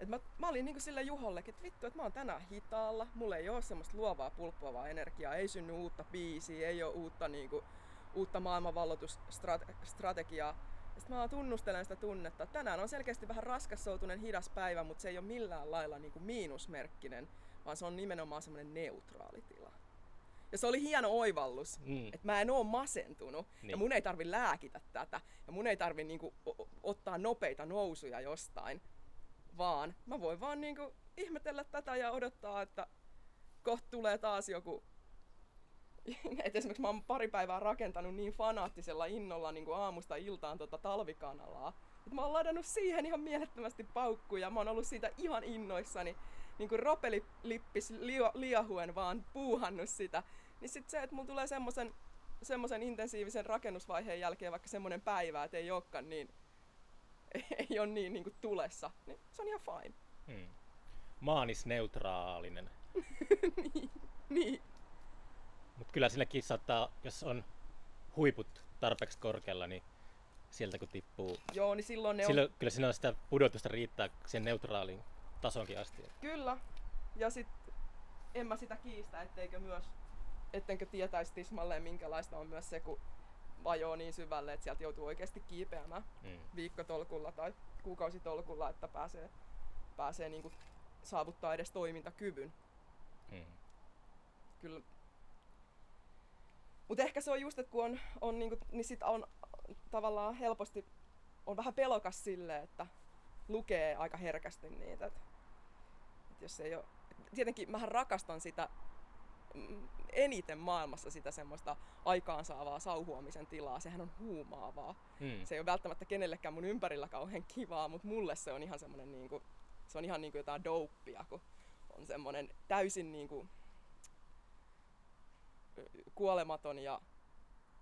Et mä, mä olin niinku sille Juhollekin, että vittu, että mä oon tänään hitaalla, mulla ei oo semmoista luovaa pulppuavaa energiaa, ei synny uutta biisiä, ei oo uutta niinku uutta maailmanvalloitusstrategiaa. Sitten mä tunnustelen sitä tunnetta, että tänään on selkeästi vähän raskassoutunen hidas päivä, mutta se ei ole millään lailla niin kuin miinusmerkkinen, vaan se on nimenomaan semmoinen neutraali tila. Ja se oli hieno oivallus, mm. että mä en oo masentunut niin. ja mun ei tarvi lääkitä tätä ja mun ei tarvi niinku ottaa nopeita nousuja jostain, vaan mä voin vaan niinku ihmetellä tätä ja odottaa, että kohta tulee taas joku <laughs> et esimerkiksi mä oon pari päivää rakentanut niin fanaattisella innolla niin aamusta iltaan tota talvikanalaa, että mä oon ladannut siihen ihan mielettömästi paukkuja. Mä oon ollut siitä ihan innoissani, niin kuin ropelippis liahuen vaan puuhannut sitä. Niin sit se, että mulla tulee semmoisen semmoisen intensiivisen rakennusvaiheen jälkeen vaikka semmoinen päivä, että ei olekaan niin, <laughs> ei ole niin, niin kuin tulessa, niin se on ihan fine. Hmm. Maanisneutraalinen. <laughs> niin, niin. Mutta kyllä silläkin saattaa, jos on huiput tarpeeksi korkealla, niin sieltä kun tippuu. Joo, niin silloin ne silloin, on... Kyllä siinä on sitä pudotusta riittää sen neutraalin tasonkin asti. Kyllä. Ja sitten en mä sitä kiistä, etteikö myös, ettenkö tietäisi tismalleen minkälaista on myös se, kun vajoo niin syvälle, että sieltä joutuu oikeasti kiipeämään mm. viikkotolkulla tai kuukausitolkulla, että pääsee, pääsee niin kuin saavuttaa edes toimintakyvyn. Mm. Kyllä mutta ehkä se on just, että kun on, on niinku, niin sit on tavallaan helposti, on vähän pelokas sille, että lukee aika herkästi niitä. Et, et jos ei ole, tietenkin mähän rakastan sitä eniten maailmassa sitä semmoista aikaansaavaa sauhuamisen tilaa. Sehän on huumaavaa. Hmm. Se ei ole välttämättä kenellekään mun ympärillä kauhean kivaa, mutta mulle se on ihan semmoinen niinku, se on ihan niinku jotain douppia, kun on semmoinen täysin niinku, kuolematon ja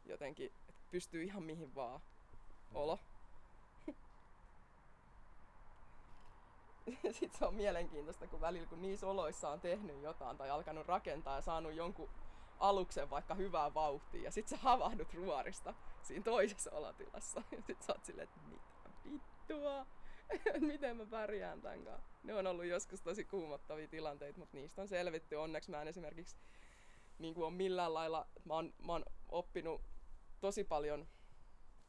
jotenkin pystyy ihan mihin vaan olo. <laughs> Sitten se on mielenkiintoista, kun välillä kun niissä oloissa on tehnyt jotain tai alkanut rakentaa ja saanut jonkun aluksen vaikka hyvää vauhtia ja sitten sä havahdut ruorista siinä toisessa olotilassa <laughs> ja sit sä oot silleen, että mitä vittua, <laughs> miten mä pärjään tämän kanssa. Ne on ollut joskus tosi kuumottavia tilanteita, mutta niistä on selvitty. Onneksi mä en esimerkiksi niin kuin on millään lailla, mä oon, mä oon oppinut tosi paljon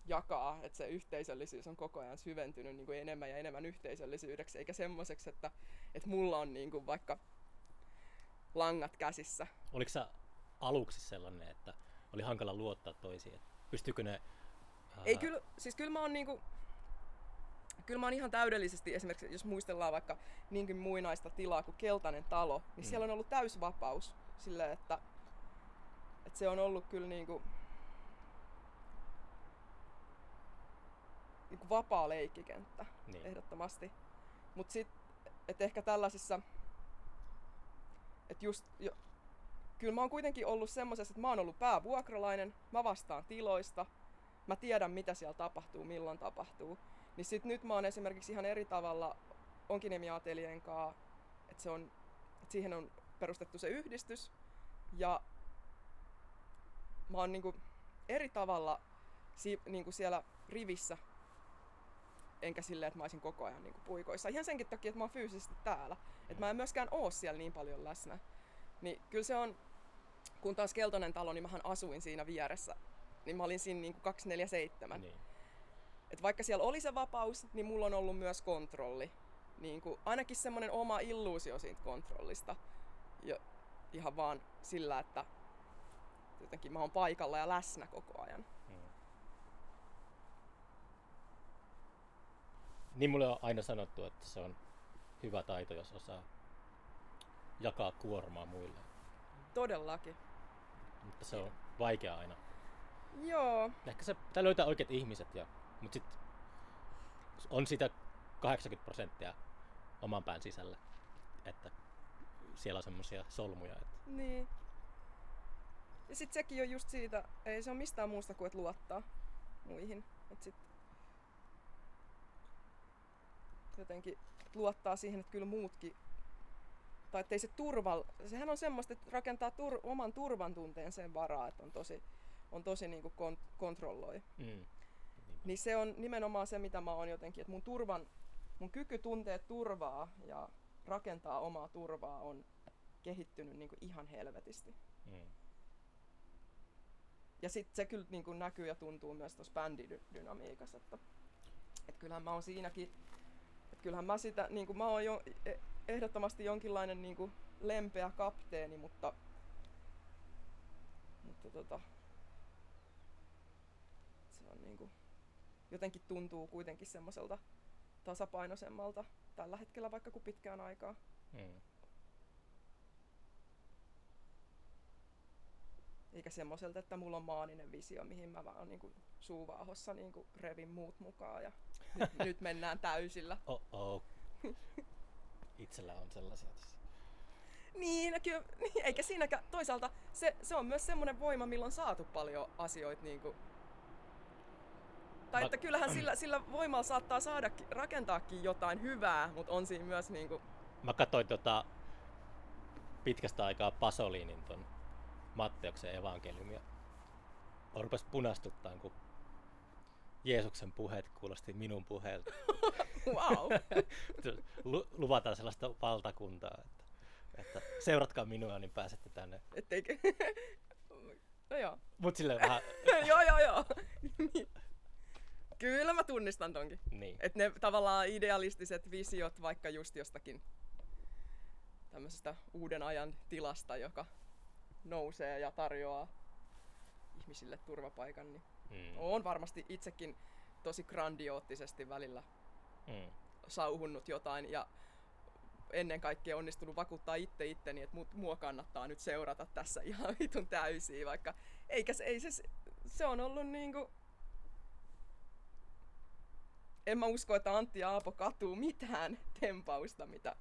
jakaa, että se yhteisöllisyys on koko ajan syventynyt niin kuin enemmän ja enemmän yhteisöllisyydeksi, eikä semmoiseksi, että, että mulla on niin kuin vaikka langat käsissä. Oliko sä aluksi sellainen, että oli hankala luottaa toisiin? Pystyykö ne... Ää... Ei kyllä, siis kyllä mä oon niinku, kyllä mä oon ihan täydellisesti, esimerkiksi jos muistellaan vaikka niinkin muinaista tilaa kuin Keltainen talo, niin mm. siellä on ollut täysvapaus sille, että et se on ollut kyllä niinku, niinku vapaa leikkikenttä niin. ehdottomasti. Mut sit, et ehkä tällaisissa, että just jo, kyllä mä oon kuitenkin ollut semmosessa, että mä oon ollut päävuokralainen, mä vastaan tiloista, mä tiedän mitä siellä tapahtuu, milloin tapahtuu. Niin sit nyt mä oon esimerkiksi ihan eri tavalla Onkinemi kanssa, että se on, että siihen on perustettu se yhdistys ja mä oon niinku eri tavalla si, niinku siellä rivissä, enkä silleen, että mä olisin koko ajan niinku puikoissa. Ihan senkin takia, että mä oon fyysisesti täällä. Että mä en myöskään oo siellä niin paljon läsnä. Niin kyllä se on, kun taas Keltonen talo, niin mähän asuin siinä vieressä. Niin mä olin siinä niinku 247. Niin. Et vaikka siellä oli se vapaus, niin mulla on ollut myös kontrolli. Niin kuin, ainakin semmoinen oma illuusio siitä kontrollista. Ja ihan vaan sillä, että jotenkin mä oon paikalla ja läsnä koko ajan. Hmm. Niin mulle on aina sanottu, että se on hyvä taito, jos osaa jakaa kuormaa muille. Todellakin. Mutta se on vaikea aina. Joo. Ehkä se pitää löytää oikeat ihmiset, ja, mutta sitten on sitä 80 prosenttia oman pään sisällä, että siellä on semmoisia solmuja. Että... Niin. Ja sit sekin on just siitä, ei se ole mistään muusta kuin että luottaa muihin. Et sit jotenkin luottaa siihen, että kyllä muutkin tai ettei se turva, sehän on semmoista, että rakentaa tur, oman turvan tunteen sen varaa, että on tosi, on tosi niin kuin kont, kontrolloi. Mm. Niin se on nimenomaan se, mitä mä oon jotenkin, että mun turvan, mun kyky tuntea turvaa ja rakentaa omaa turvaa on kehittynyt niin kuin ihan helvetisti. Mm. ja sitten se kyllä niin kuin näkyy ja tuntuu myös tuossa bändidynamiikassa, että et kyllähän mä oon siinäkin, että kyllähän mä sitä, niin kuin mä oon jo e- ehdottomasti jonkinlainen niin kuin lempeä kapteeni, mutta, mutta tota, se on niin kuin, jotenkin tuntuu kuitenkin semmoiselta tasapainoisemmalta tällä hetkellä vaikka kuin pitkään aikaa. Mm. Eikä semmoiselta, että mulla on maaninen visio, mihin mä vaan niin kuin suuvaahossa niin kuin revin muut mukaan ja <laughs> nyt, nyt mennään täysillä. Oh oh. Itsellä on sellaisia tässä. Niin, no kyllä, niin, eikä siinäkään. Toisaalta se, se on myös semmoinen voima, milloin on saatu paljon asioita niin kuin, tai että kyllähän sillä, sillä voimalla saattaa saada rakentaakin jotain hyvää, mutta on siinä myös niin kuin, Mä katsoin tota pitkästä aikaa Pasolinin ton Matteuksen evankeliumia. Mä rupes punastuttaan, kun Jeesuksen puheet kuulosti minun puheelta. wow. <laughs> <laughs> Lu- luvataan sellaista valtakuntaa, että, että seuratkaa minua, niin pääsette tänne. Etteikö... <laughs> no joo. Mut silleen vähän, joo, joo, joo. Niin. Kyllä mä tunnistan tonkin. niin. Että ne tavallaan idealistiset visiot vaikka just jostakin tämmöisestä uuden ajan tilasta, joka nousee ja tarjoaa ihmisille turvapaikan, niin Mm. on varmasti itsekin tosi grandioottisesti välillä Mm. sauhunnut jotain ja ennen kaikkea onnistunut vakuuttaa itse itteni, että mut, mua kannattaa nyt seurata tässä <laughs> ihan vitun täysiä, vaikka eikä se, ei se, se on ollut niinku... En mä usko, että Antti ja Aapo katuu mitään <laughs> tempausta, mitä,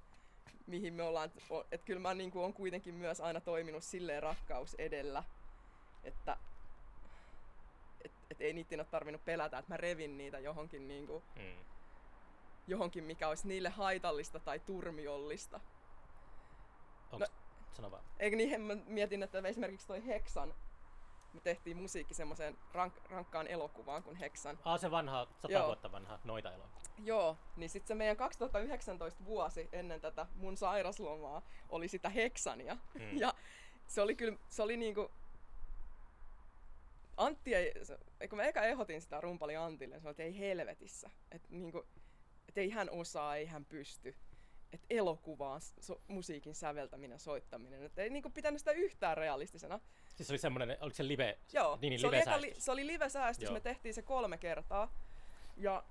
mihin me ollaan... Että kyllä mä niinku on kuitenkin myös aina toiminut silleen rakkaus edellä, että et, et ei niitä ole tarvinnut pelätä, että mä revin niitä johonkin niinku, Mm. johonkin, mikä olisi niille haitallista tai turmiollista. Onks, sano vaan. Eikö niin, mä mietin, että esimerkiksi toi Heksan, me tehtiin musiikki semmoiseen rank, rankkaan elokuvaan kuin Heksan. Ah, se vanha, sata Joo. vuotta vanha noita elokuva. Joo, niin sitten se meidän 2019 vuosi ennen tätä mun sairaslomaa oli sitä Heksania. Mm. Ja se oli kyllä, se oli niinku... Antti ei, se, kun mä eka ehdotin sitä rumpali Antille, niin sanoin, että ei helvetissä. Että niinku, et ei hän osaa, ei hän pysty. Että elokuvaan so, musiikin säveltäminen, soittaminen. Että ei niinku pitänyt sitä yhtään realistisena. Siis se oli semmonen, oliko se live, Joo, niin, niin se, oli eka, li, live se oli live-säästys, me tehtiin se kolme kertaa. Ja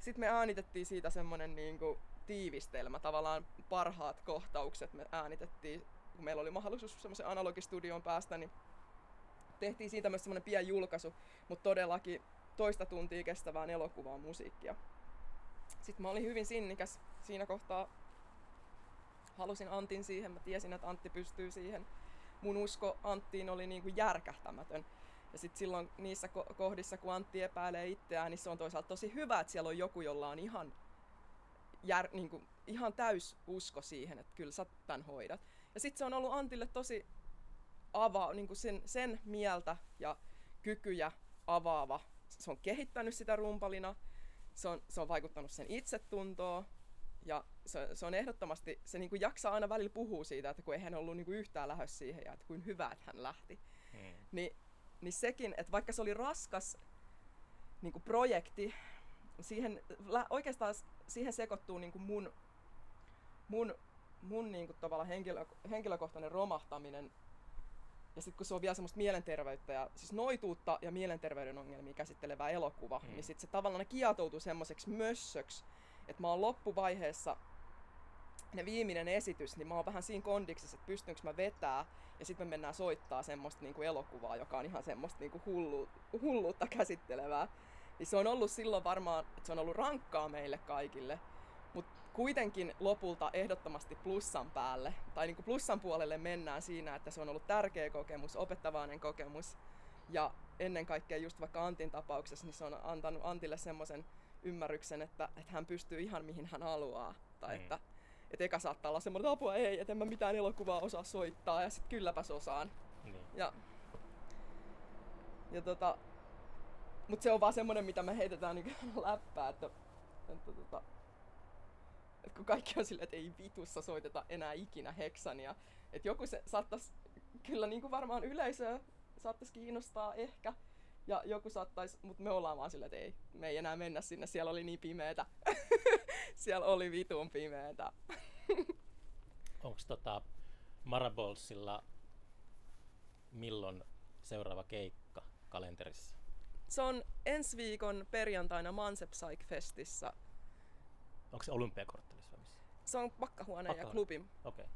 sitten me äänitettiin siitä semmonen niinku tiivistelmä, tavallaan parhaat kohtaukset me äänitettiin, kun meillä oli mahdollisuus semmoisen analogistudioon päästä, niin tehtiin siitä myös semmonen pieni julkaisu, mutta todellakin toista tuntia kestävään elokuvaan musiikkia. Sitten mä olin hyvin sinnikäs siinä kohtaa. Halusin Antin siihen, mä tiesin, että Antti pystyy siihen. Mun usko Anttiin oli niinku järkähtämätön. Ja sitten silloin niissä ko- kohdissa, kun Antti epäilee itseään, niin se on toisaalta tosi hyvä, että siellä on joku, jolla on ihan, jär, niinku, ihan täys usko siihen, että kyllä sä tän hoidat. Ja sitten se on ollut Antille tosi avaa, niinku sen, sen mieltä ja kykyjä avaava. Se on kehittänyt sitä rumpalina, se on, se on vaikuttanut sen itsetuntoon, ja se, se on ehdottomasti, se niinku jaksaa aina välillä puhua siitä, että kun ei hän ollut niinku yhtään lähes siihen ja että kuin hyvä, että hän lähti. Mm. Niin, niin sekin, että vaikka se oli raskas niinku projekti, siihen, oikeastaan siihen sekoittuu niinku mun, mun, mun niinku tavallaan henkilö, henkilökohtainen romahtaminen. Ja sitten kun se on vielä semmoista mielenterveyttä ja siis noituutta ja mielenterveyden ongelmia käsittelevä elokuva, mm. niin sitten se tavallaan kietoutuu semmoiseksi mössöksi, että mä oon loppuvaiheessa ne viimeinen esitys, niin mä oon vähän siinä kondiksessa, että pystynkö mä vetää ja sitten me mennään soittaa semmoista niinku elokuvaa, joka on ihan semmoista niinku hullu, hulluutta käsittelevää. Niin se on ollut silloin varmaan, että se on ollut rankkaa meille kaikille, mutta kuitenkin lopulta ehdottomasti plussan päälle, tai niinku plussan puolelle mennään siinä, että se on ollut tärkeä kokemus, opettavainen kokemus. Ja ennen kaikkea just vaikka Antin tapauksessa, niin se on antanut Antille semmoisen ymmärryksen, että, että hän pystyy ihan mihin hän haluaa. Tai Mm. että, että eka saattaa olla semmoinen, että apua ei, että en mä mitään elokuvaa osaa soittaa, ja sitten kylläpäs osaan. Niin. Ja, ja tota, mut se on vaan semmonen, mitä me heitetään niin <laughs> läppää, että, että tota, että kun kaikki on silleen, että ei vitussa soiteta enää ikinä heksania. Että joku se saattaisi kyllä niin kuin varmaan yleisöä saattaisi kiinnostaa ehkä. Ja joku saattaisi, mutta me ollaan vaan silleen, että ei, me ei enää mennä sinne, siellä oli niin pimeetä. <laughs> siellä oli vitun pimeetä. <laughs> Onko tota Marabolsilla milloin seuraava keikka kalenterissa? Se on ensi viikon perjantaina Manse Psych Festissä. Onko se olympiakorttelissa vai missä? Se on pakkahuone ja klubi, Okei. Okay.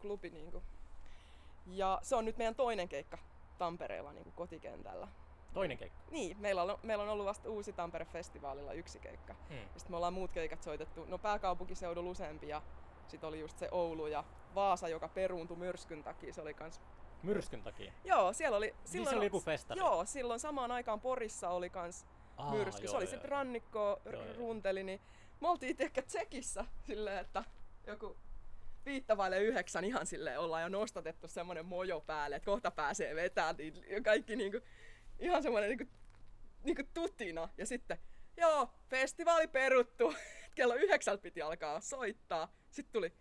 klubi niinku. Ja se on nyt meidän toinen keikka Tampereella niinku kotikentällä. Toinen keikka. Niin, meillä on, meillä on ollut vasta uusi Tampere-festivaalilla yksi keikka. Hmm. Ja sitten me ollaan muut keikat soitettu, no pääkaupunkiseudulla useampi ja sitten oli just se Oulu ja Vaasa, joka peruuntui myrskyn takia. Se oli kans... Myrskyn takia. Joo, siellä oli... Silloin, niin se oli joku festari. Joo, silloin samaan aikaan Porissa oli kans Aa, myrsky. joo, se oli joo, sitten rannikko, Joo, joo. runteli, niin me oltiin ehkä Tsekissä silleen, että joku viittä vaille yhdeksän ihan silleen ollaan jo nostatettu semmonen mojo päälle, että kohta pääsee vetämään, niin kaikki niinku, ihan semmonen niinku, niinku tutina. Ja sitten, joo, festivaali peruttu, <laughs> kello yhdeksältä piti alkaa soittaa. Sitten tuli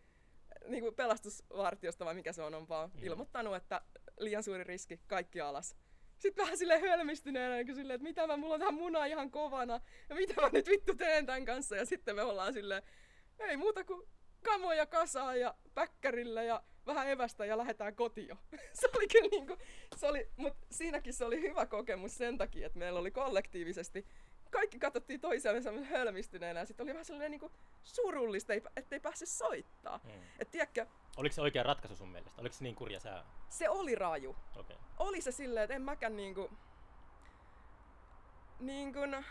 niinku pelastusvartiosta vai mikä se on, on vaan Mm. ilmoittanut, että liian suuri riski, kaikki alas. Sitten vähän silleen hölmistyneenä, niin silleen, että mitä mä, mulla on tähän muna ihan kovana, ja mitä mä nyt vittu teen tämän kanssa, ja sitten me ollaan silleen, ei muuta kuin kamoja kasaa ja päkkärillä ja vähän evästä ja lähdetään kotiin. <laughs> se oli kyllä niinku, se oli, mut siinäkin se oli hyvä kokemus sen takia, että meillä oli kollektiivisesti, kaikki katsottiin toisiaan semmoisen hölmistyneenä ja sitten oli vähän sellainen niinku surullista, ei- ettei päässyt soittaa. Hmm. Et tiedätkö, Oliko se oikea ratkaisu sun mielestä? Oliko se niin kurja sää? se oli raju. Okay. oli se silleen, että en mäkään niinku... Niin kun,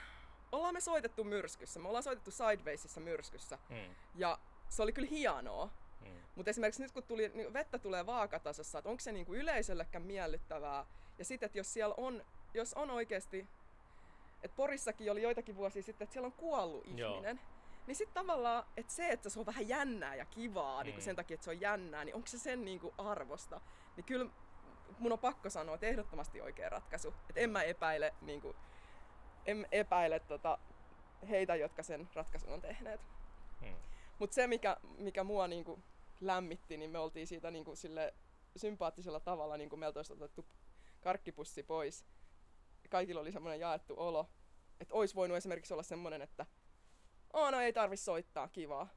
ollaan me soitettu myrskyssä, me ollaan soitettu Sidewaysissa myrskyssä, Hmm. ja se oli kyllä hienoa. Hmm. Mutta esimerkiksi nyt kun tuli, niin vettä tulee vaakatasossa, että onko se niinku yleisöllekään miellyttävää, ja sitten, että jos siellä on, jos on oikeasti, että Porissakin oli joitakin vuosia sitten, että siellä on kuollut Joo. ihminen, niin sitten tavallaan, että se, että se on vähän jännää ja kivaa niin Mm. sen takia, että se on jännää, niin onko se sen niinku arvosta? Niin kyllä mun on pakko sanoa, että ehdottomasti oikea ratkaisu. Että en mä epäile, niinku, en epäile tota, heitä, jotka sen ratkaisun on tehneet. Hmm. Mutta se, mikä, mikä mua niinku lämmitti, niin me oltiin siitä niinku sille sympaattisella tavalla, niin kuin meiltä olisi otettu karkkipussi pois. Kaikilla oli semmoinen jaettu olo, että olisi voinut esimerkiksi olla semmoinen, että Oo, no ei tarvi soittaa, kivaa.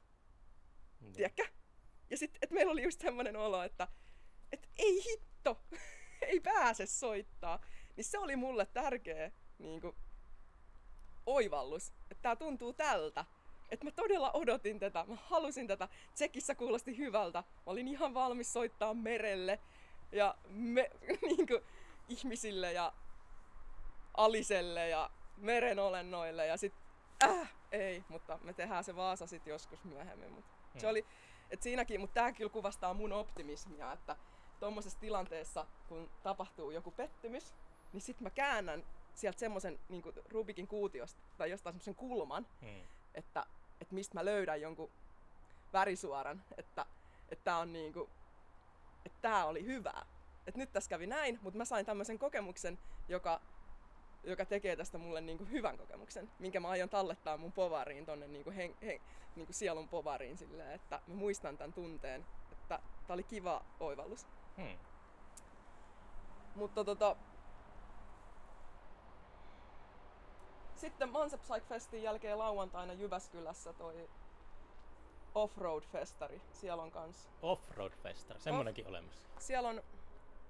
Niin. Tiedätkö? Ja sitten, että meillä oli just semmoinen olo, että et ei hitto, <laughs> ei pääse soittaa. Niin se oli mulle tärkeä niin kuin, oivallus, että tämä tuntuu tältä. Että mä todella odotin tätä, mä halusin tätä. Tsekissä kuulosti hyvältä. Mä olin ihan valmis soittaa merelle ja me, <laughs> niin kuin, ihmisille ja aliselle ja merenolennoille ja sit äh, ei, mutta me tehdään se Vaasa sit joskus myöhemmin. Mut se Hmm. oli, et siinäkin, mutta tää kyllä kuvastaa mun optimismia, että tuommoisessa tilanteessa, kun tapahtuu joku pettymys, niin sit mä käännän sieltä semmoisen niin Rubikin kuutiosta tai jostain semmoisen kulman, Hmm. että, että mistä mä löydän jonkun värisuoran, että, että tää on niinku, että tää oli hyvää. Et nyt tässä kävi näin, mutta mä sain tämmöisen kokemuksen, joka, joka tekee tästä mulle niinku hyvän kokemuksen, minkä mä aion tallettaa mun povariin tonne niinku hen, hen, niinku sielun povariin silleen, että mä muistan tämän tunteen, että tää oli kiva oivallus. Hmm. Mutta tota... Sitten Manse Psych Festin jälkeen lauantaina Jyväskylässä toi Offroad-festari. Siellä on kans. Offroad Festari, semmonenkin olemassa. Siellä on...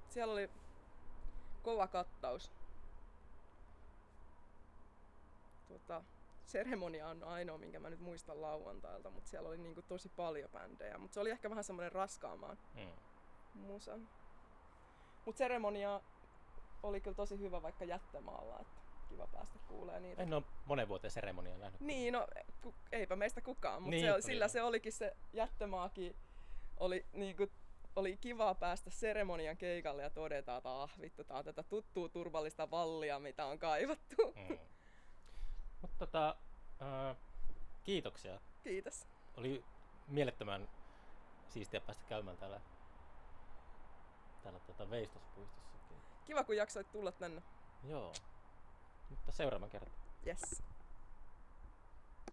Siellä oli kova kattaus. Tota, seremonia on ainoa, minkä mä nyt muistan lauantailta, mutta siellä oli niinku tosi paljon bändejä. Mutta se oli ehkä vähän semmoinen raskaamaan Hmm. musa. Mut seremonia oli kyllä tosi hyvä vaikka jättämaalla, että kiva päästä kuulee niitä. En ole monen vuoteen seremoniaa nähnyt. Niin, no ku, eipä meistä kukaan, mutta Niin, se, oli sillä se olikin se jättömaakin. Oli, niinku, oli kiva päästä seremonian keikalle ja todeta, että ah vittu, tää on tätä tuttua turvallista vallia, mitä on kaivattu. Hmm. Mutta tota, äh, kiitoksia. Kiitos. Oli mielettömän siistiä päästä käymään täällä, täällä tota Veistospuistossakin. Kiva, kun jaksoit tulla tänne. Joo. Mutta seuraavan kerran. Yes.